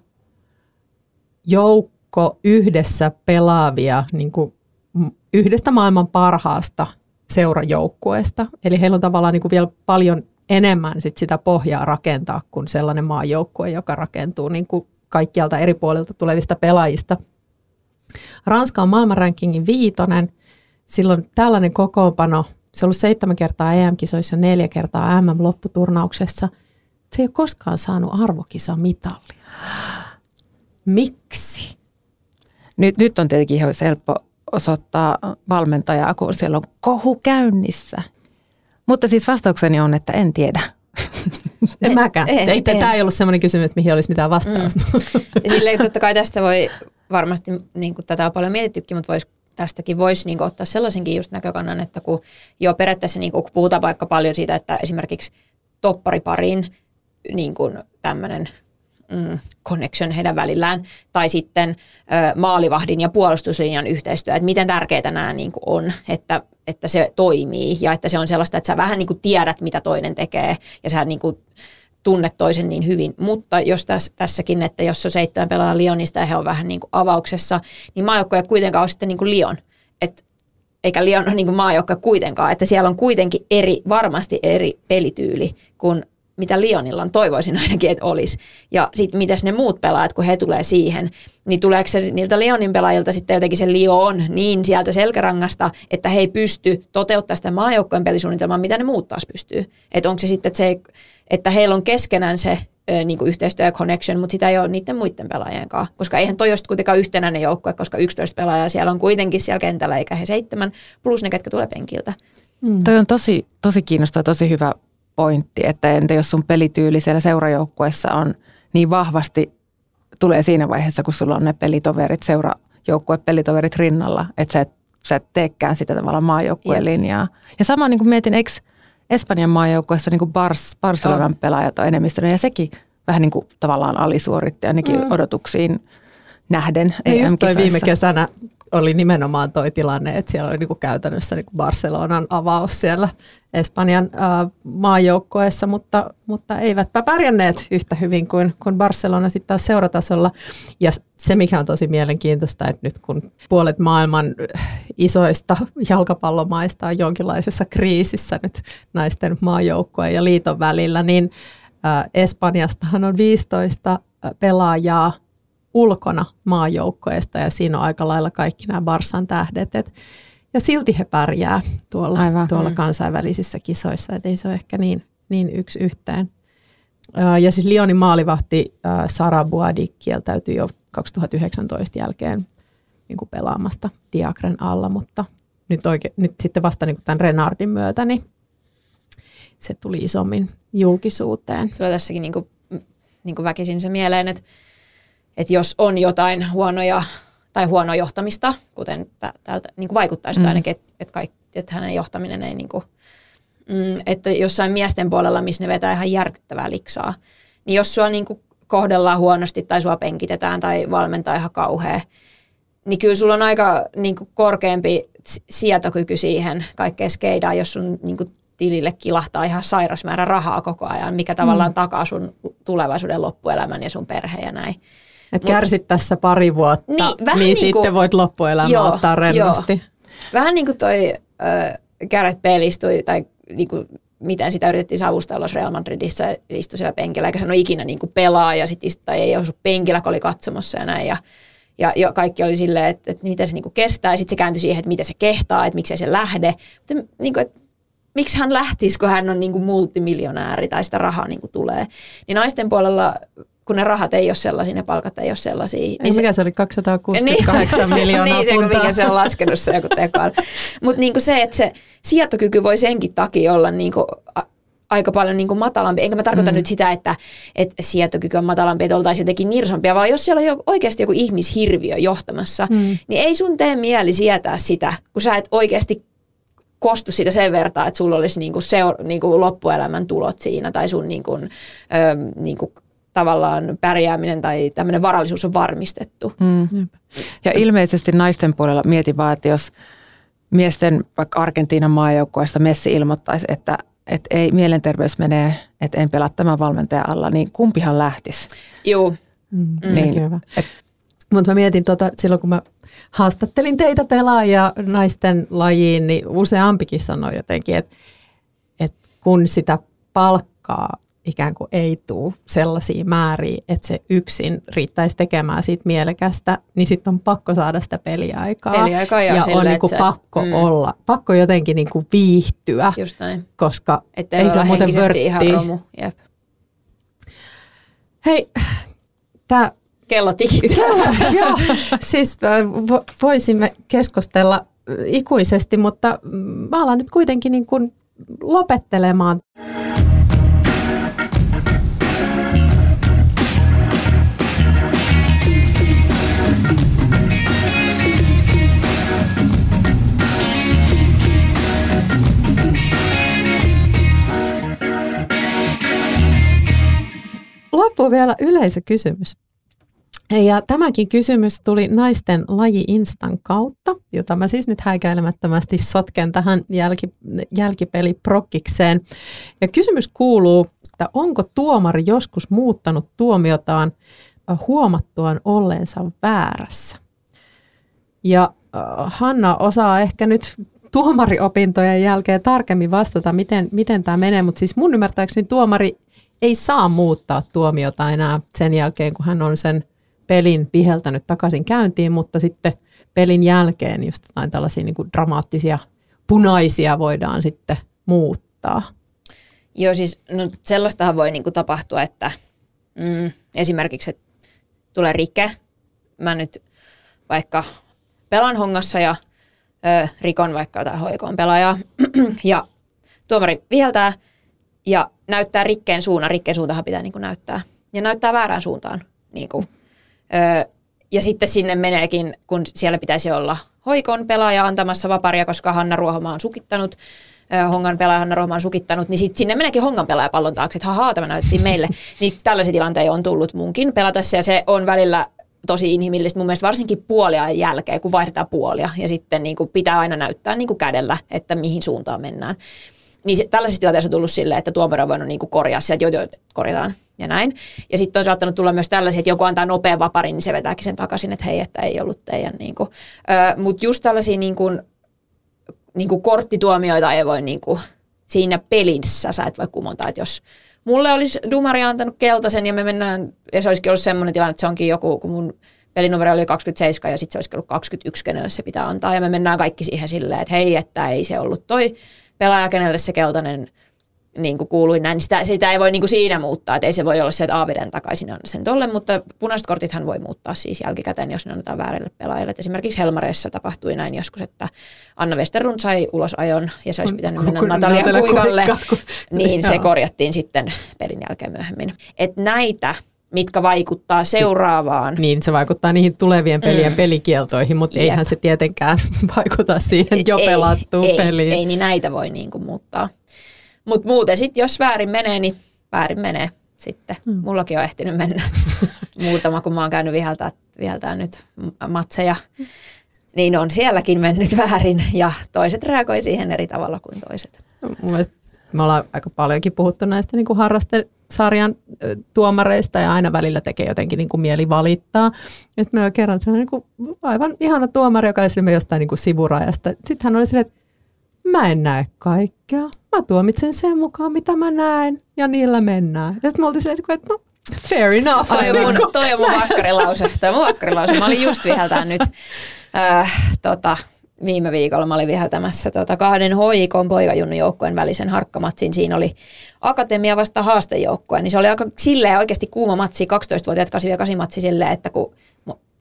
joukko yhdessä pelaavia niin kuin yhdestä maailman parhaasta seurajoukkueesta. Eli heillä on tavallaan niin kuin vielä paljon enemmän sit sitä pohjaa rakentaa kuin sellainen maajoukkue, joka rakentuu niin kuin kaikkialta eri puolilta tulevista pelaajista. Ranska on maailmanrankingin viitonen. Silloin tällainen kokoonpano se on ollut seitsemän kertaa EM-kisoissa, neljä kertaa MM-lopputurnauksessa. Se ei ole koskaan saanut arvokisamitalia. Miksi? Nyt, nyt on tietenkin ihan helppo osoittaa valmentajaa, kun siellä on kohu käynnissä. Mutta siis vastaukseni on, että en tiedä. En mäkään. Ei. Tämä ei ollut sellainen kysymys, mihin olisi mitään vastausta. Mm. Ja silleen totta kai tästä voi varmasti, niin kuin tätä on paljon mietittykin, mutta voisi tästäkin voisi niin ottaa sellaisenkin just näkökannan, että kun jo periaatteessa niin kun puhutaan vaikka paljon siitä, että esimerkiksi toppariparin niin tämmöinen mm, connection heidän välillään, tai sitten ö, maalivahdin ja puolustuslinjan yhteistyö, että miten tärkeää nämä niin on, että, että se toimii ja että se on sellaista, että sä vähän niin tiedät, mitä toinen tekee ja sä niin kuin, tunne toisen niin hyvin. Mutta jos täs, tässäkin, että jos on seitsemän pelaa Lionista ja he on vähän niin kuin avauksessa, niin maajoukkoja kuitenkaan ole sitten niin kuin Lion. Et, eikä Lion ole niin kuin maajoukkoja kuitenkaan. Että siellä on kuitenkin eri, varmasti eri pelityyli kuin mitä Lionilla on, toivoisin ainakin, että olisi. Ja sitten mitäs ne muut pelaajat, kun he tulee siihen, niin tuleeko se niiltä Lionin pelaajilta sitten jotenkin se Lion niin sieltä selkärangasta, että he ei pysty toteuttamaan sitä maajoukkojen pelisuunnitelmaa, mitä ne muut taas pystyy. Että onko se sitten, että, se, että heillä on keskenään se ö, niin kuin yhteistyö ja connection, mutta sitä ei ole niiden muiden pelaajien kanssa. Koska eihän toi ole kuitenkaan yhtenäinen joukkue, koska 11 pelaajaa siellä on kuitenkin siellä kentällä, eikä he seitsemän, plus ne, ketkä tulee penkiltä. Mm. Toi on tosi, tosi kiinnostava, tosi hyvä pointti, että entä jos sun pelityyli siellä seurajoukkueessa on niin vahvasti, tulee siinä vaiheessa, kun sulla on ne pelitoverit, seurajoukkue pelitoverit rinnalla, että sä et, sä et teekään sitä tavallaan maajoukkueen linjaa. Ja sama niin kuin mietin, eikö Espanjan maajoukkueessa niin Bars, Barcelonan pelaajat on enemmistönä, ja sekin vähän niin kuin tavallaan alisuorittaja ainakin mm. odotuksiin nähden. Ja just toi viime kesänä oli nimenomaan toi tilanne, että siellä oli niinku käytännössä niinku Barcelonan avaus siellä Espanjan maajoukkoessa, mutta, mutta eivätpä pärjänneet yhtä hyvin kuin, kuin Barcelona sitten taas seuratasolla. Ja se, mikä on tosi mielenkiintoista, että nyt kun puolet maailman isoista jalkapallomaista on jonkinlaisessa kriisissä nyt naisten maajoukkojen ja liiton välillä, niin Espanjastahan on 15 pelaajaa ulkona maajoukkoista ja siinä on aika lailla kaikki nämä Barsan tähdet. Et, ja silti he pärjää tuolla, Aivan. tuolla mm. kansainvälisissä kisoissa, et ei se ole ehkä niin, niin yksi yhteen. Ja siis Lyonin maalivahti Sara Buadi kieltäytyi jo 2019 jälkeen niin kuin pelaamasta Diakren alla, mutta nyt, oike, nyt sitten vasta niin kuin tämän Renardin myötä niin se tuli isommin julkisuuteen. Tulee tässäkin niin kuin, niin kuin väkisin se mieleen, että että jos on jotain huonoja tai huonoa johtamista, kuten täältä niin kuin vaikuttaisi mm. ainakin, että et et hänen johtaminen ei, niin kuin, mm, että jossain miesten puolella, missä ne vetää ihan järkyttävää liksaa, niin jos sua niin kuin kohdellaan huonosti tai sua penkitetään tai valmentaa ihan kauhea, niin kyllä sulla on aika niin kuin korkeampi sietokyky siihen kaikkeen skeidaan, jos sun niin kuin tilille kilahtaa ihan sairas määrä rahaa koko ajan, mikä tavallaan mm. takaa sun tulevaisuuden loppuelämän ja sun perhe ja näin. Että kärsit tässä pari vuotta, niin, niin, niin sitten kuin, voit loppuelämä joo, ottaa rennosti. Joo. Vähän niin kuin toi äh, Gareth Bale istui, tai niin kuin, miten sitä yritettiin savustella Real Madridissa, istui siellä penkillä, eikä sano ikinä niin kuin pelaa, ja sitten tai ei osu penkillä, kun oli katsomassa ja näin. Ja, ja, ja kaikki oli silleen, että, että miten se niin kuin kestää, ja sitten se kääntyi siihen, että miten se kehtaa, että miksei se lähde. Mutta niin kuin, että miksi hän lähtisi, kun hän on niin kuin multimiljonääri tai sitä rahaa niin kuin tulee. Niin naisten puolella kun ne rahat ei ole sellaisia, ne palkat ei ole sellaisia. Niin ei, mikä se oli, 268 niin, miljoonaa <laughs> niin, puntaa? mikä se on laskenut se joku tekoäly. Mutta niinku se, että se sietokyky voi senkin takia olla niinku aika paljon niin kuin matalampi. Enkä mä tarkoita mm. nyt sitä, että, että sietokyky on matalampi, että oltaisiin jotenkin nirsompia, vaan jos siellä on jo, oikeasti joku ihmishirviö johtamassa, mm. niin ei sun tee mieli sietää sitä, kun sä et oikeasti kostu sitä sen verran, että sulla olisi niinku seur- niinku loppuelämän tulot siinä tai sun niinku, ö, niinku tavallaan pärjääminen tai tämmöinen varallisuus on varmistettu. Mm. Ja ilmeisesti naisten puolella mietin vaan, että jos miesten vaikka Argentiinan maajoukkueesta Messi ilmoittaisi, että, että ei mielenterveys menee, että en pelaa tämän valmentajan alla, niin kumpihan lähtisi? Joo. Mm, niin, Mutta mä mietin tota, silloin, kun mä haastattelin teitä pelaajia naisten lajiin, niin useampikin sanoi jotenkin, että, että kun sitä palkkaa ikään kuin ei tule sellaisia määriä, että se yksin riittäisi tekemään siitä mielekästä, niin sitten on pakko saada sitä peliaikaa. Peliaikaa ja, ja sille, on niin kuin pakko mm. olla, pakko jotenkin niin kuin viihtyä, Just näin. koska Että ei se muuten vörtti. ihan romu. Jep. Hei, tämä kello tikittää. <laughs> Joo, siis voisimme keskustella ikuisesti, mutta mä alan nyt kuitenkin niin kuin lopettelemaan. Loppuun vielä yleisökysymys. Ja tämäkin kysymys tuli naisten laji Instan kautta, jota mä siis nyt häikäilemättömästi sotken tähän jälki, jälkipeliprokkikseen. Ja kysymys kuuluu, että onko tuomari joskus muuttanut tuomiotaan huomattuaan olleensa väärässä? Ja Hanna osaa ehkä nyt tuomariopintojen jälkeen tarkemmin vastata, miten, miten tämä menee, mutta siis mun ymmärtääkseni tuomari ei saa muuttaa tuomiota enää sen jälkeen, kun hän on sen pelin viheltänyt takaisin käyntiin, mutta sitten pelin jälkeen just jotain tällaisia niin kuin dramaattisia punaisia voidaan sitten muuttaa. Joo, siis no, sellaistahan voi niin kuin tapahtua, että mm, esimerkiksi että tulee rike. Mä nyt vaikka pelan hongassa ja ö, rikon vaikka jotain hoikoon pelaajaa <clears throat> ja tuomari viheltää – ja näyttää rikkeen suunnan. Rikkeen suuntahan pitää niin kuin näyttää. Ja näyttää väärään suuntaan. Niin kuin. Öö, ja sitten sinne meneekin, kun siellä pitäisi olla hoikon pelaaja antamassa vaparia, koska Hanna Ruohomaa on sukittanut Hongan pelaaja Hanna Rohma on sukittanut, niin sit sinne meneekin Hongan pelaaja pallon taakse, että hahaa, tämä näytti meille. <laughs> niin tällaisia tilanteita on tullut munkin pelatessa ja se on välillä tosi inhimillistä mun mielestä varsinkin puolia jälkeen, kun vaihdetaan puolia ja sitten niin kuin pitää aina näyttää niin kuin kädellä, että mihin suuntaan mennään. Niin se, tällaisissa tilanteissa on tullut silleen, että tuomari on voinut niin kuin korjaa sieltä, että joo, korjataan ja näin. Ja sitten on saattanut tulla myös tällaisia, että joku antaa nopean vaparin, niin se vetääkin sen takaisin, että hei, että ei ollut teidän. Niin kuin. Mutta just tällaisia niin kuin, niin kuin korttituomioita ei voi niin kuin, siinä pelissä, sä et voi kumota, että jos mulle olisi Dumari antanut keltaisen ja me mennään, ja se olisikin ollut semmoinen tilanne, että se onkin joku, kun mun pelinumero oli 27 ja sitten se olisi ollut 21, kenelle se pitää antaa. Ja me mennään kaikki siihen silleen, että hei, että ei se ollut toi pelaaja, kenelle se keltainen niin kuin kuului näin, niin sitä, sitä ei voi niin kuin siinä muuttaa, että ei se voi olla se, että Aaviden takaisin anna sen tolle, mutta punaiset kortithan voi muuttaa siis jälkikäteen, jos ne annetaan väärille pelaajille. Et esimerkiksi Helmareissa tapahtui näin joskus, että Anna Westerlund sai ulosajon ja se olisi pitänyt mennä Natalia Kuikalle, niin se korjattiin sitten pelin jälkeen myöhemmin. Et näitä mitkä vaikuttaa seuraavaan. Niin, se vaikuttaa niihin tulevien pelien mm. pelikieltoihin, mutta Jep. eihän se tietenkään <laughs> vaikuta siihen jo pelattuun ei, peliin. Ei, ei, niin näitä voi niin kuin muuttaa. Mutta muuten sitten, jos väärin menee, niin väärin menee sitten. Mm. Mullakin on ehtinyt mennä <laughs> muutama, kun mä oon käynyt viheltää, viheltää nyt matseja. Niin on sielläkin mennyt väärin ja toiset reagoi siihen eri tavalla kuin toiset. Me ollaan aika paljonkin puhuttu näistä niin kuin harrastesarjan tuomareista ja aina välillä tekee jotenkin niin kuin mieli valittaa. Ja sitten meillä on kerran sellainen niin kuin aivan ihana tuomari, joka oli jostain niin kuin sivurajasta. Sitten hän oli silleen, että mä en näe kaikkea. Mä tuomitsen sen mukaan, mitä mä näen, ja niillä mennään. Ja sitten me oltiin silleen, että no, fair enough. Toi on mun, toi on mun vakkarilause. Toi on mun vakkarilause. Mä olin just viheltään nyt äh, tota, viime viikolla mä olin viheltämässä tota, kahden hoikon poikajunnujoukkueen välisen harkkamatsin. Siinä oli Akatemia vasta haastejoukkue, niin se oli aika silleen oikeasti kuuma matsi, 12-vuotiaat 8 matsi silleen, että kun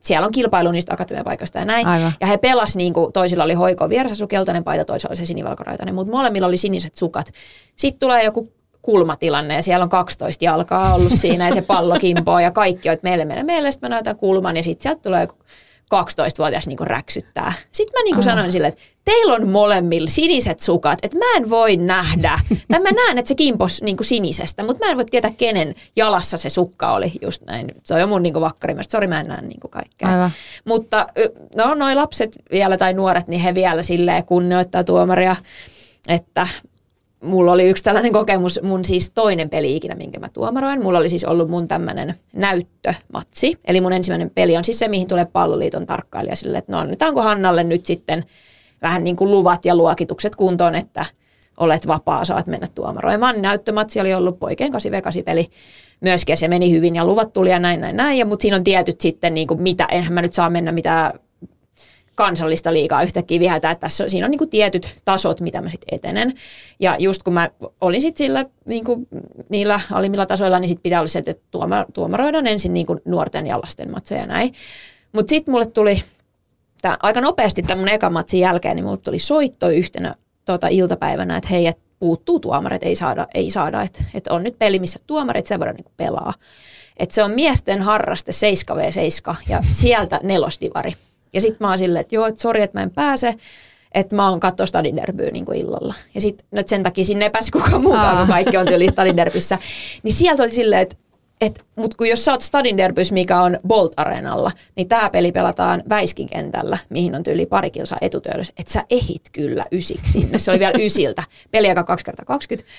siellä on kilpailu niistä akatemiapaikoista ja näin. Aivan. Ja he pelas niin kuin toisilla oli hoiko vieressä keltainen paita, toisilla oli se sinivalkoraitainen, mutta molemmilla oli siniset sukat. Sitten tulee joku kulmatilanne ja siellä on 12 jalkaa ollut siinä ja se pallo kimpoo ja kaikki on, että meille meille meille, sitten mä näytän kulman ja sitten sieltä tulee joku 12-vuotias niin räksyttää. Sitten mä niin kuin sanoin sille, että teillä on molemmilla siniset sukat, että mä en voi nähdä, <laughs> tai mä näen, että se kimpos niin kuin sinisestä, mutta mä en voi tietää, kenen jalassa se sukka oli just näin. Se on jo mun niin kuin vakkari, mä sori mä en näe niin kuin kaikkea. Aivan. Mutta no noi lapset vielä tai nuoret, niin he vielä silleen kunnioittaa tuomaria, että mulla oli yksi tällainen kokemus, mun siis toinen peli ikinä, minkä mä tuomaroin. Mulla oli siis ollut mun tämmöinen näyttömatsi. Eli mun ensimmäinen peli on siis se, mihin tulee palloliiton tarkkailija sille, että no annetaanko Hannalle nyt sitten vähän niin kuin luvat ja luokitukset kuntoon, että olet vapaa, saat mennä tuomaroimaan. Näyttömatsi oli ollut poikien 8 v peli myöskin, se meni hyvin ja luvat tuli ja näin, näin, näin. Ja, mutta siinä on tietyt sitten, niin kuin mitä, enhän mä nyt saa mennä mitään kansallista liikaa yhtäkkiä viheltää, että tässä, siinä on niin kuin tietyt tasot, mitä mä sitten etenen. Ja just kun mä olin sitten sillä niin kuin, niillä alimmilla tasoilla, niin sitten pitää olla se, että tuoma, tuomaroidaan ensin niin kuin nuorten ja lasten matseja ja näin. Mutta sitten mulle tuli tää, aika nopeasti tämän mun ekan matsin jälkeen, niin mulle tuli soitto yhtenä tota, iltapäivänä, että hei, et puuttuu tuomarit, ei saada, ei saada että et on nyt peli, missä tuomarit sen voidaan niin pelaa. Että se on miesten harraste 7v7 ja sieltä nelosdivari. Ja sitten mä oon silleen, että joo, että sori, että mä en pääse, että mä oon katsoa Stadin derbyä niin illalla. Ja sitten nyt sen takia sinne ei pääse kukaan muukaan, kun kaikki on tyyli Stadin derbyssä. Niin sieltä oli silleen, että et, mutta kun jos sä oot Stadin derbys, mikä on Bolt Areenalla, niin tämä peli pelataan Väiskin kentällä, mihin on tyyli pari kilsaa etutöydessä, että sä ehit kyllä ysiksi sinne. Se oli vielä ysiltä. Peli aika 2 x 20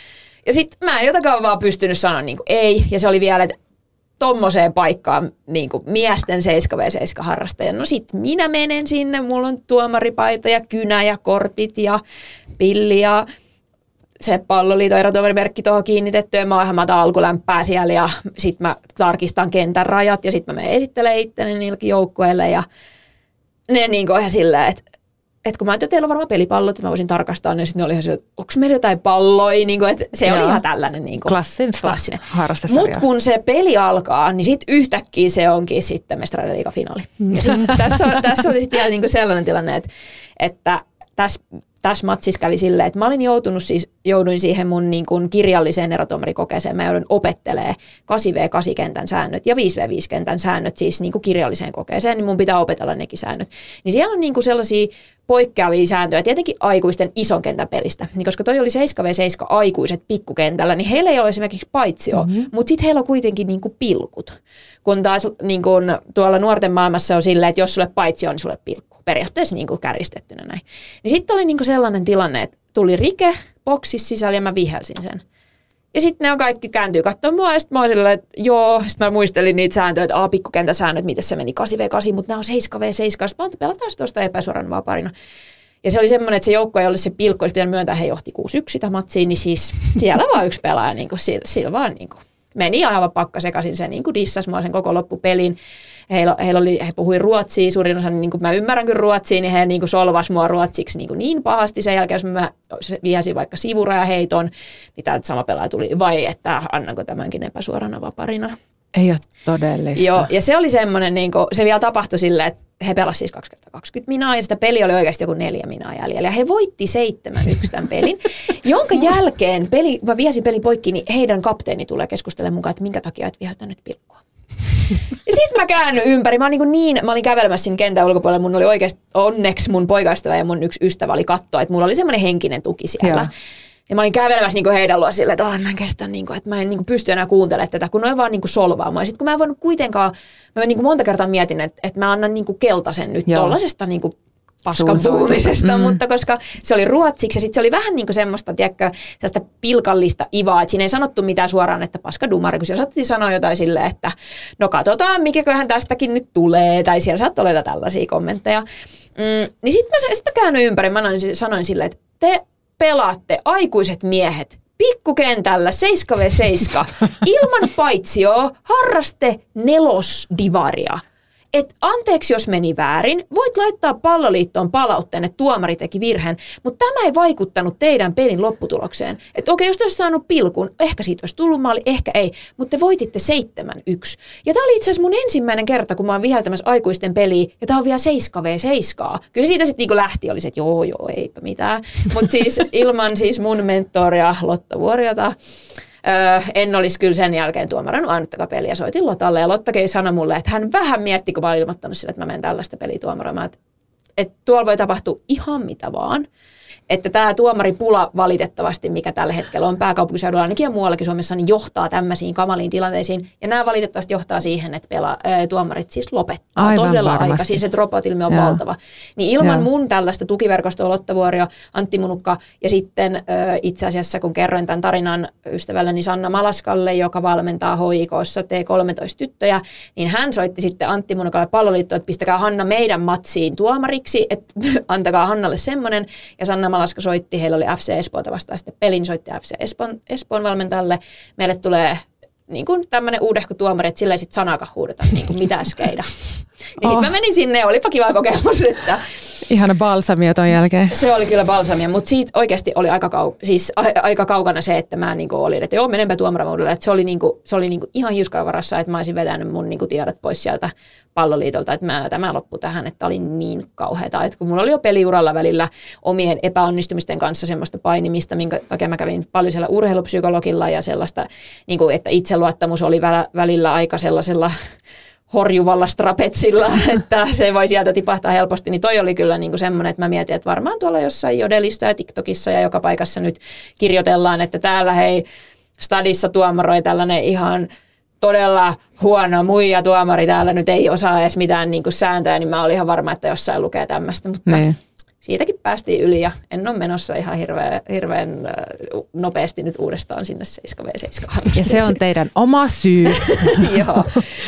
Ja sitten mä en jotakaan vaan pystynyt sanoa niin kuin ei. Ja se oli vielä, että tommoseen paikkaan niin kuin miesten 7v7 harrastajan. No sit minä menen sinne, mulla on tuomaripaita ja kynä ja kortit ja pilli ja se palloliiton erotuomarimerkki tuohon kiinnitetty ja mä oon ihan alkulämpää siellä ja sit mä tarkistan kentän rajat ja sit mä menen esittelemään itteni niille joukkueille ja ne niin kuin ihan silleen, että että kun mä ajattelin, että teillä on varmaan pelipallot, että mä voisin tarkastaa, niin sitten ne oli ihan se, että onko meillä jotain palloja, niin kuin, että se Joo. oli ihan tällainen niin kuin, klassinen Mutta kun se peli alkaa, niin sitten yhtäkkiä se onkin sitten mestareiden liiga finaali. Ja sit, tässä, tässä oli sitten vielä niin kuin sellainen tilanne, että, että tässä tässä matsissa kävi silleen, että mä olin joutunut siis, jouduin siihen mun niin kuin kirjalliseen erotomarikokeeseen. Mä joudun opettelee 8V8-kentän säännöt ja 5V5-kentän säännöt siis niin kuin kirjalliseen kokeeseen, niin mun pitää opetella nekin säännöt. Niin siellä on niin kuin sellaisia poikkeavia sääntöjä, tietenkin aikuisten ison kentän pelistä. Niin koska toi oli 7v7 aikuiset pikkukentällä, niin heillä ei ole esimerkiksi paitsio, mm-hmm. mutta sitten heillä on kuitenkin niinku pilkut. Kun taas niinku, tuolla nuorten maailmassa on silleen, että jos sulle paitsio, niin sulle pilkku. Periaatteessa niinku kärjistettynä näin. Niin sitten oli niinku sellainen tilanne, että tuli rike boksissa sisällä ja mä vihelsin sen. Ja sitten ne on kaikki kääntyy katsoa mua, ja sitten mä oon silleen, että joo, sitten mä muistelin niitä sääntöjä, että a, pikkukentäsäännöt, miten se meni 8v8, mutta nämä on 7v7, sitten mä pelataan tuosta epäsuoran vaan parina. Ja se oli semmoinen, että se joukko ei ole se pilkko, olisi pitänyt myöntää, he johti 6-1 sitä matsiin, niin siis siellä <laughs> vaan yksi pelaaja, niin kuin, sillä, sillä vaan niin kuin, meni aivan pakka sekaisin, se niin kuin dissasi mua sen koko loppupelin heillä, heillä oli, he puhui ruotsia, suurin osa, niin kuin mä ymmärrän kyllä ruotsia, niin he niin kuin solvas mua ruotsiksi niin, kuin niin pahasti sen jälkeen, jos mä viesin vaikka sivurajaheiton, niin tämä sama pelaaja tuli, vai että annanko tämänkin epäsuorana vaparina. Ei ole todellista. Joo, ja se oli semmoinen, niin kuin, se vielä tapahtui silleen, että he pelasivat siis 2 kertaa 20 minaa, ja sitä peli oli oikeasti joku neljä minaa jäljellä. Ja he voitti 7-1 tämän pelin, <laughs> jonka jälkeen peli, mä viesin pelin poikki, niin heidän kapteeni tulee keskustelemaan mukaan, että minkä takia et viheltänyt pilkkua. Ja sitten mä käännyin ympäri. Mä, niin, niin, mä olin kävelemässä siinä kentän ulkopuolella. Mun oli oikeasti onneksi mun poikaystävä ja mun yksi ystävä oli katto, että mulla oli semmoinen henkinen tuki siellä. Joo. Ja mä olin kävelemässä niin heidän luo silleen, että oh, mä en kestä, niin kuin, että mä en niin kuin, pysty enää kuuntelemaan tätä, kun noin vaan niin kuin solvaamaan. Sitten kun mä en voinut kuitenkaan, mä niin kuin monta kertaa mietin, että, että mä annan niin kuin keltaisen nyt Joo. tollasesta niin kuin paskan puhumisesta, mm. mutta koska se oli ruotsiksi ja sitten se oli vähän niin kuin semmoista, tiedätkö, sellaista pilkallista ivaa, että siinä ei sanottu mitään suoraan, että paska dumari, kun siellä sanoa jotain silleen, että no katsotaan, mikäköhän tästäkin nyt tulee, tai siellä saattoi olla tällaisia kommentteja. Mm, niin sitten mä, sit mä käännyin ympäri, mä sanoin, sanoin silleen, että te pelaatte aikuiset miehet pikkukentällä 7v7 <laughs> ilman paitsio harraste nelosdivaria – että anteeksi jos meni väärin, voit laittaa palloliittoon palautteen, että tuomari teki virheen, mutta tämä ei vaikuttanut teidän pelin lopputulokseen. Että okei, jos te olisi saanut pilkun, ehkä siitä olisi tullut maali, ehkä ei, mutta te voititte 7-1. Ja tämä oli itse asiassa mun ensimmäinen kerta, kun mä oon viheltämässä aikuisten peliä, ja tämä on vielä 7v7. Kyllä se siitä sitten niinku lähti, oli se, että joo, joo, eipä mitään. Mutta siis <laughs> ilman siis mun mentoria Lotta Vuoriota, Öö, en olisi kyllä sen jälkeen tuomarannut ainuttakaan peliä. Soitin Lotalle ja Lotta sanoi mulle, että hän vähän mietti, kun mä olin ilmoittanut sille, että mä menen tällaista peliä tuomaroimaan. Että, että tuolla voi tapahtua ihan mitä vaan että tämä tuomaripula valitettavasti, mikä tällä hetkellä on pääkaupunkiseudulla ainakin ja muuallakin Suomessa, niin johtaa tämmöisiin kamaliin tilanteisiin. Ja nämä valitettavasti johtaa siihen, että pela, ää, tuomarit siis lopettaa Aivan todella varmasti. aikaisin. Se dropout-ilmiö on Joo. valtava. Niin ilman Joo. mun tällaista tukiverkostoa Lotta Vuorio, Antti Munukka ja sitten ää, itse asiassa kun kerroin tämän tarinan ystävälleni Sanna Malaskalle, joka valmentaa HIKssa T13-tyttöjä, niin hän soitti sitten Antti Munukalle palloliittoon, että pistäkää Hanna meidän matsiin tuomariksi, että <laughs> antakaa Hannalle semmoinen. Ja Sanna Malaska soitti, heillä oli FC Espoota vastaan sitten pelin, soitti FC Espoon, Espoon valmentajalle. Meille tulee niin kuin tämmöinen uudehko tuomari, että sillä ei sitten sanakaan huudeta niin kuin mitään skeida. Niin oh. sitten mä menin sinne olipa kiva kokemus. Että Ihana balsamia ton jälkeen. Se oli kyllä balsamia, mutta siitä oikeasti oli aika, kau- siis a- aika kaukana se, että mä niin olin, että joo, menenpä tuomaramuudelle. Että se oli, niin kuin, se oli niin kuin ihan hiuskaan varassa, että mä olisin vetänyt mun niin kuin tiedot pois sieltä palloliitolta, että mä, tämä loppui tähän, että oli niin kauheata. Että kun mulla oli jo peliuralla välillä omien epäonnistumisten kanssa semmoista painimista, minkä takia mä kävin paljon siellä urheilupsykologilla ja sellaista, niin kuin, että itseluottamus oli välillä aika sellaisella horjuvalla strapetsilla, <laughs> että se voi sieltä tipahtaa helposti, niin toi oli kyllä niin semmoinen, että mä mietin, että varmaan tuolla jossain Jodelissa ja TikTokissa ja joka paikassa nyt kirjoitellaan, että täällä hei stadissa tuomaroi tällainen ihan todella huono muija tuomari täällä nyt ei osaa edes mitään niin sääntöjä, niin mä olin ihan varma, että jossain lukee tämmöistä, mutta niin siitäkin päästiin yli ja en ole menossa ihan hirveän, hirveän nopeasti nyt uudestaan sinne 7v7 Ja se on teidän oma syy. <laughs> Joo.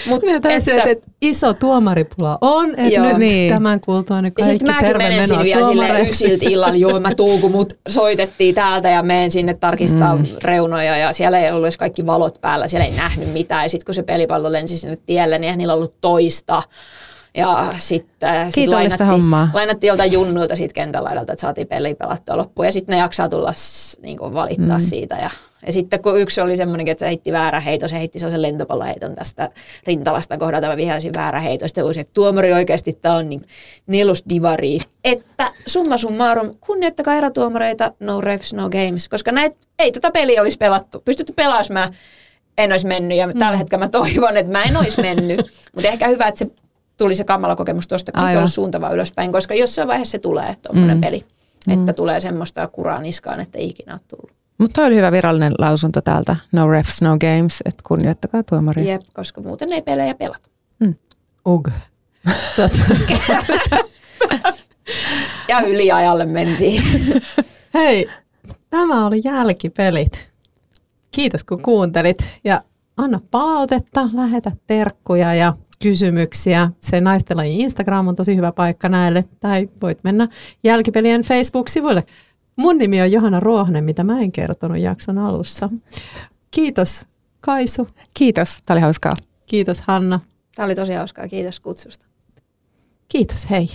Mut että, että, että, iso tuomaripula on, että joo. nyt niin. tämän kuultua nyt kaikki Sitten mäkin menen sinne vielä silleen ysiltä illalla, joo mä tuun, kun mut soitettiin täältä ja menen sinne tarkistaa mm. reunoja ja siellä ei ollut edes kaikki valot päällä, siellä ei nähnyt mitään ja sitten kun se pelipallo lensi sinne tielle, niin eihän niillä ollut toista ja sitten sit lainattiin, hommaa. lainattiin joltain junnuilta siitä kentän laidalta, että saatiin peli pelattua loppuun. Ja sitten ne jaksaa tulla niin kuin, valittaa mm. siitä. Ja Ja sitten kun yksi oli semmoinen, että se heitti väärä heito, se heitti sellaisen lentopalloheiton tästä rintalasta kohdalta, mä vihasin väärä heito. Sitten uusi, että tuomari oikeasti tämä on niin nelus divari. Että summa summarum, kunnioittakaa erotuomareita, no refs, no games, koska näitä ei tota peliä olisi pelattu. Pystytty pelaamaan, en olisi mennyt ja tällä hetkellä mä toivon, että mä en olisi mennyt. <laughs> Mutta ehkä hyvä, että se tuli se kammala kokemus tuosta, kun sitten olisi suuntava ylöspäin, koska jossain vaiheessa se tulee tuommoinen mm. peli. Että mm. tulee semmoista kuraa niskaan, että ei ikinä ole tullut. Mutta toi oli hyvä virallinen lausunto täältä. No refs, no games, että kunnioittakaa tuomaria. Jep, koska muuten ei pelejä pelata. Mm. Ug. <laughs> ja yliajalle mentiin. <laughs> Hei, tämä oli jälkipelit. Kiitos kun kuuntelit ja anna palautetta, lähetä terkkuja ja kysymyksiä. Se naistelaji Instagram on tosi hyvä paikka näille, tai voit mennä jälkipelien Facebook-sivuille. Mun nimi on Johanna Ruohonen, mitä mä en kertonut jakson alussa. Kiitos Kaisu. Kiitos, tämä oli hauskaa. Kiitos Hanna. Tämä oli tosi hauskaa, kiitos kutsusta. Kiitos, hei.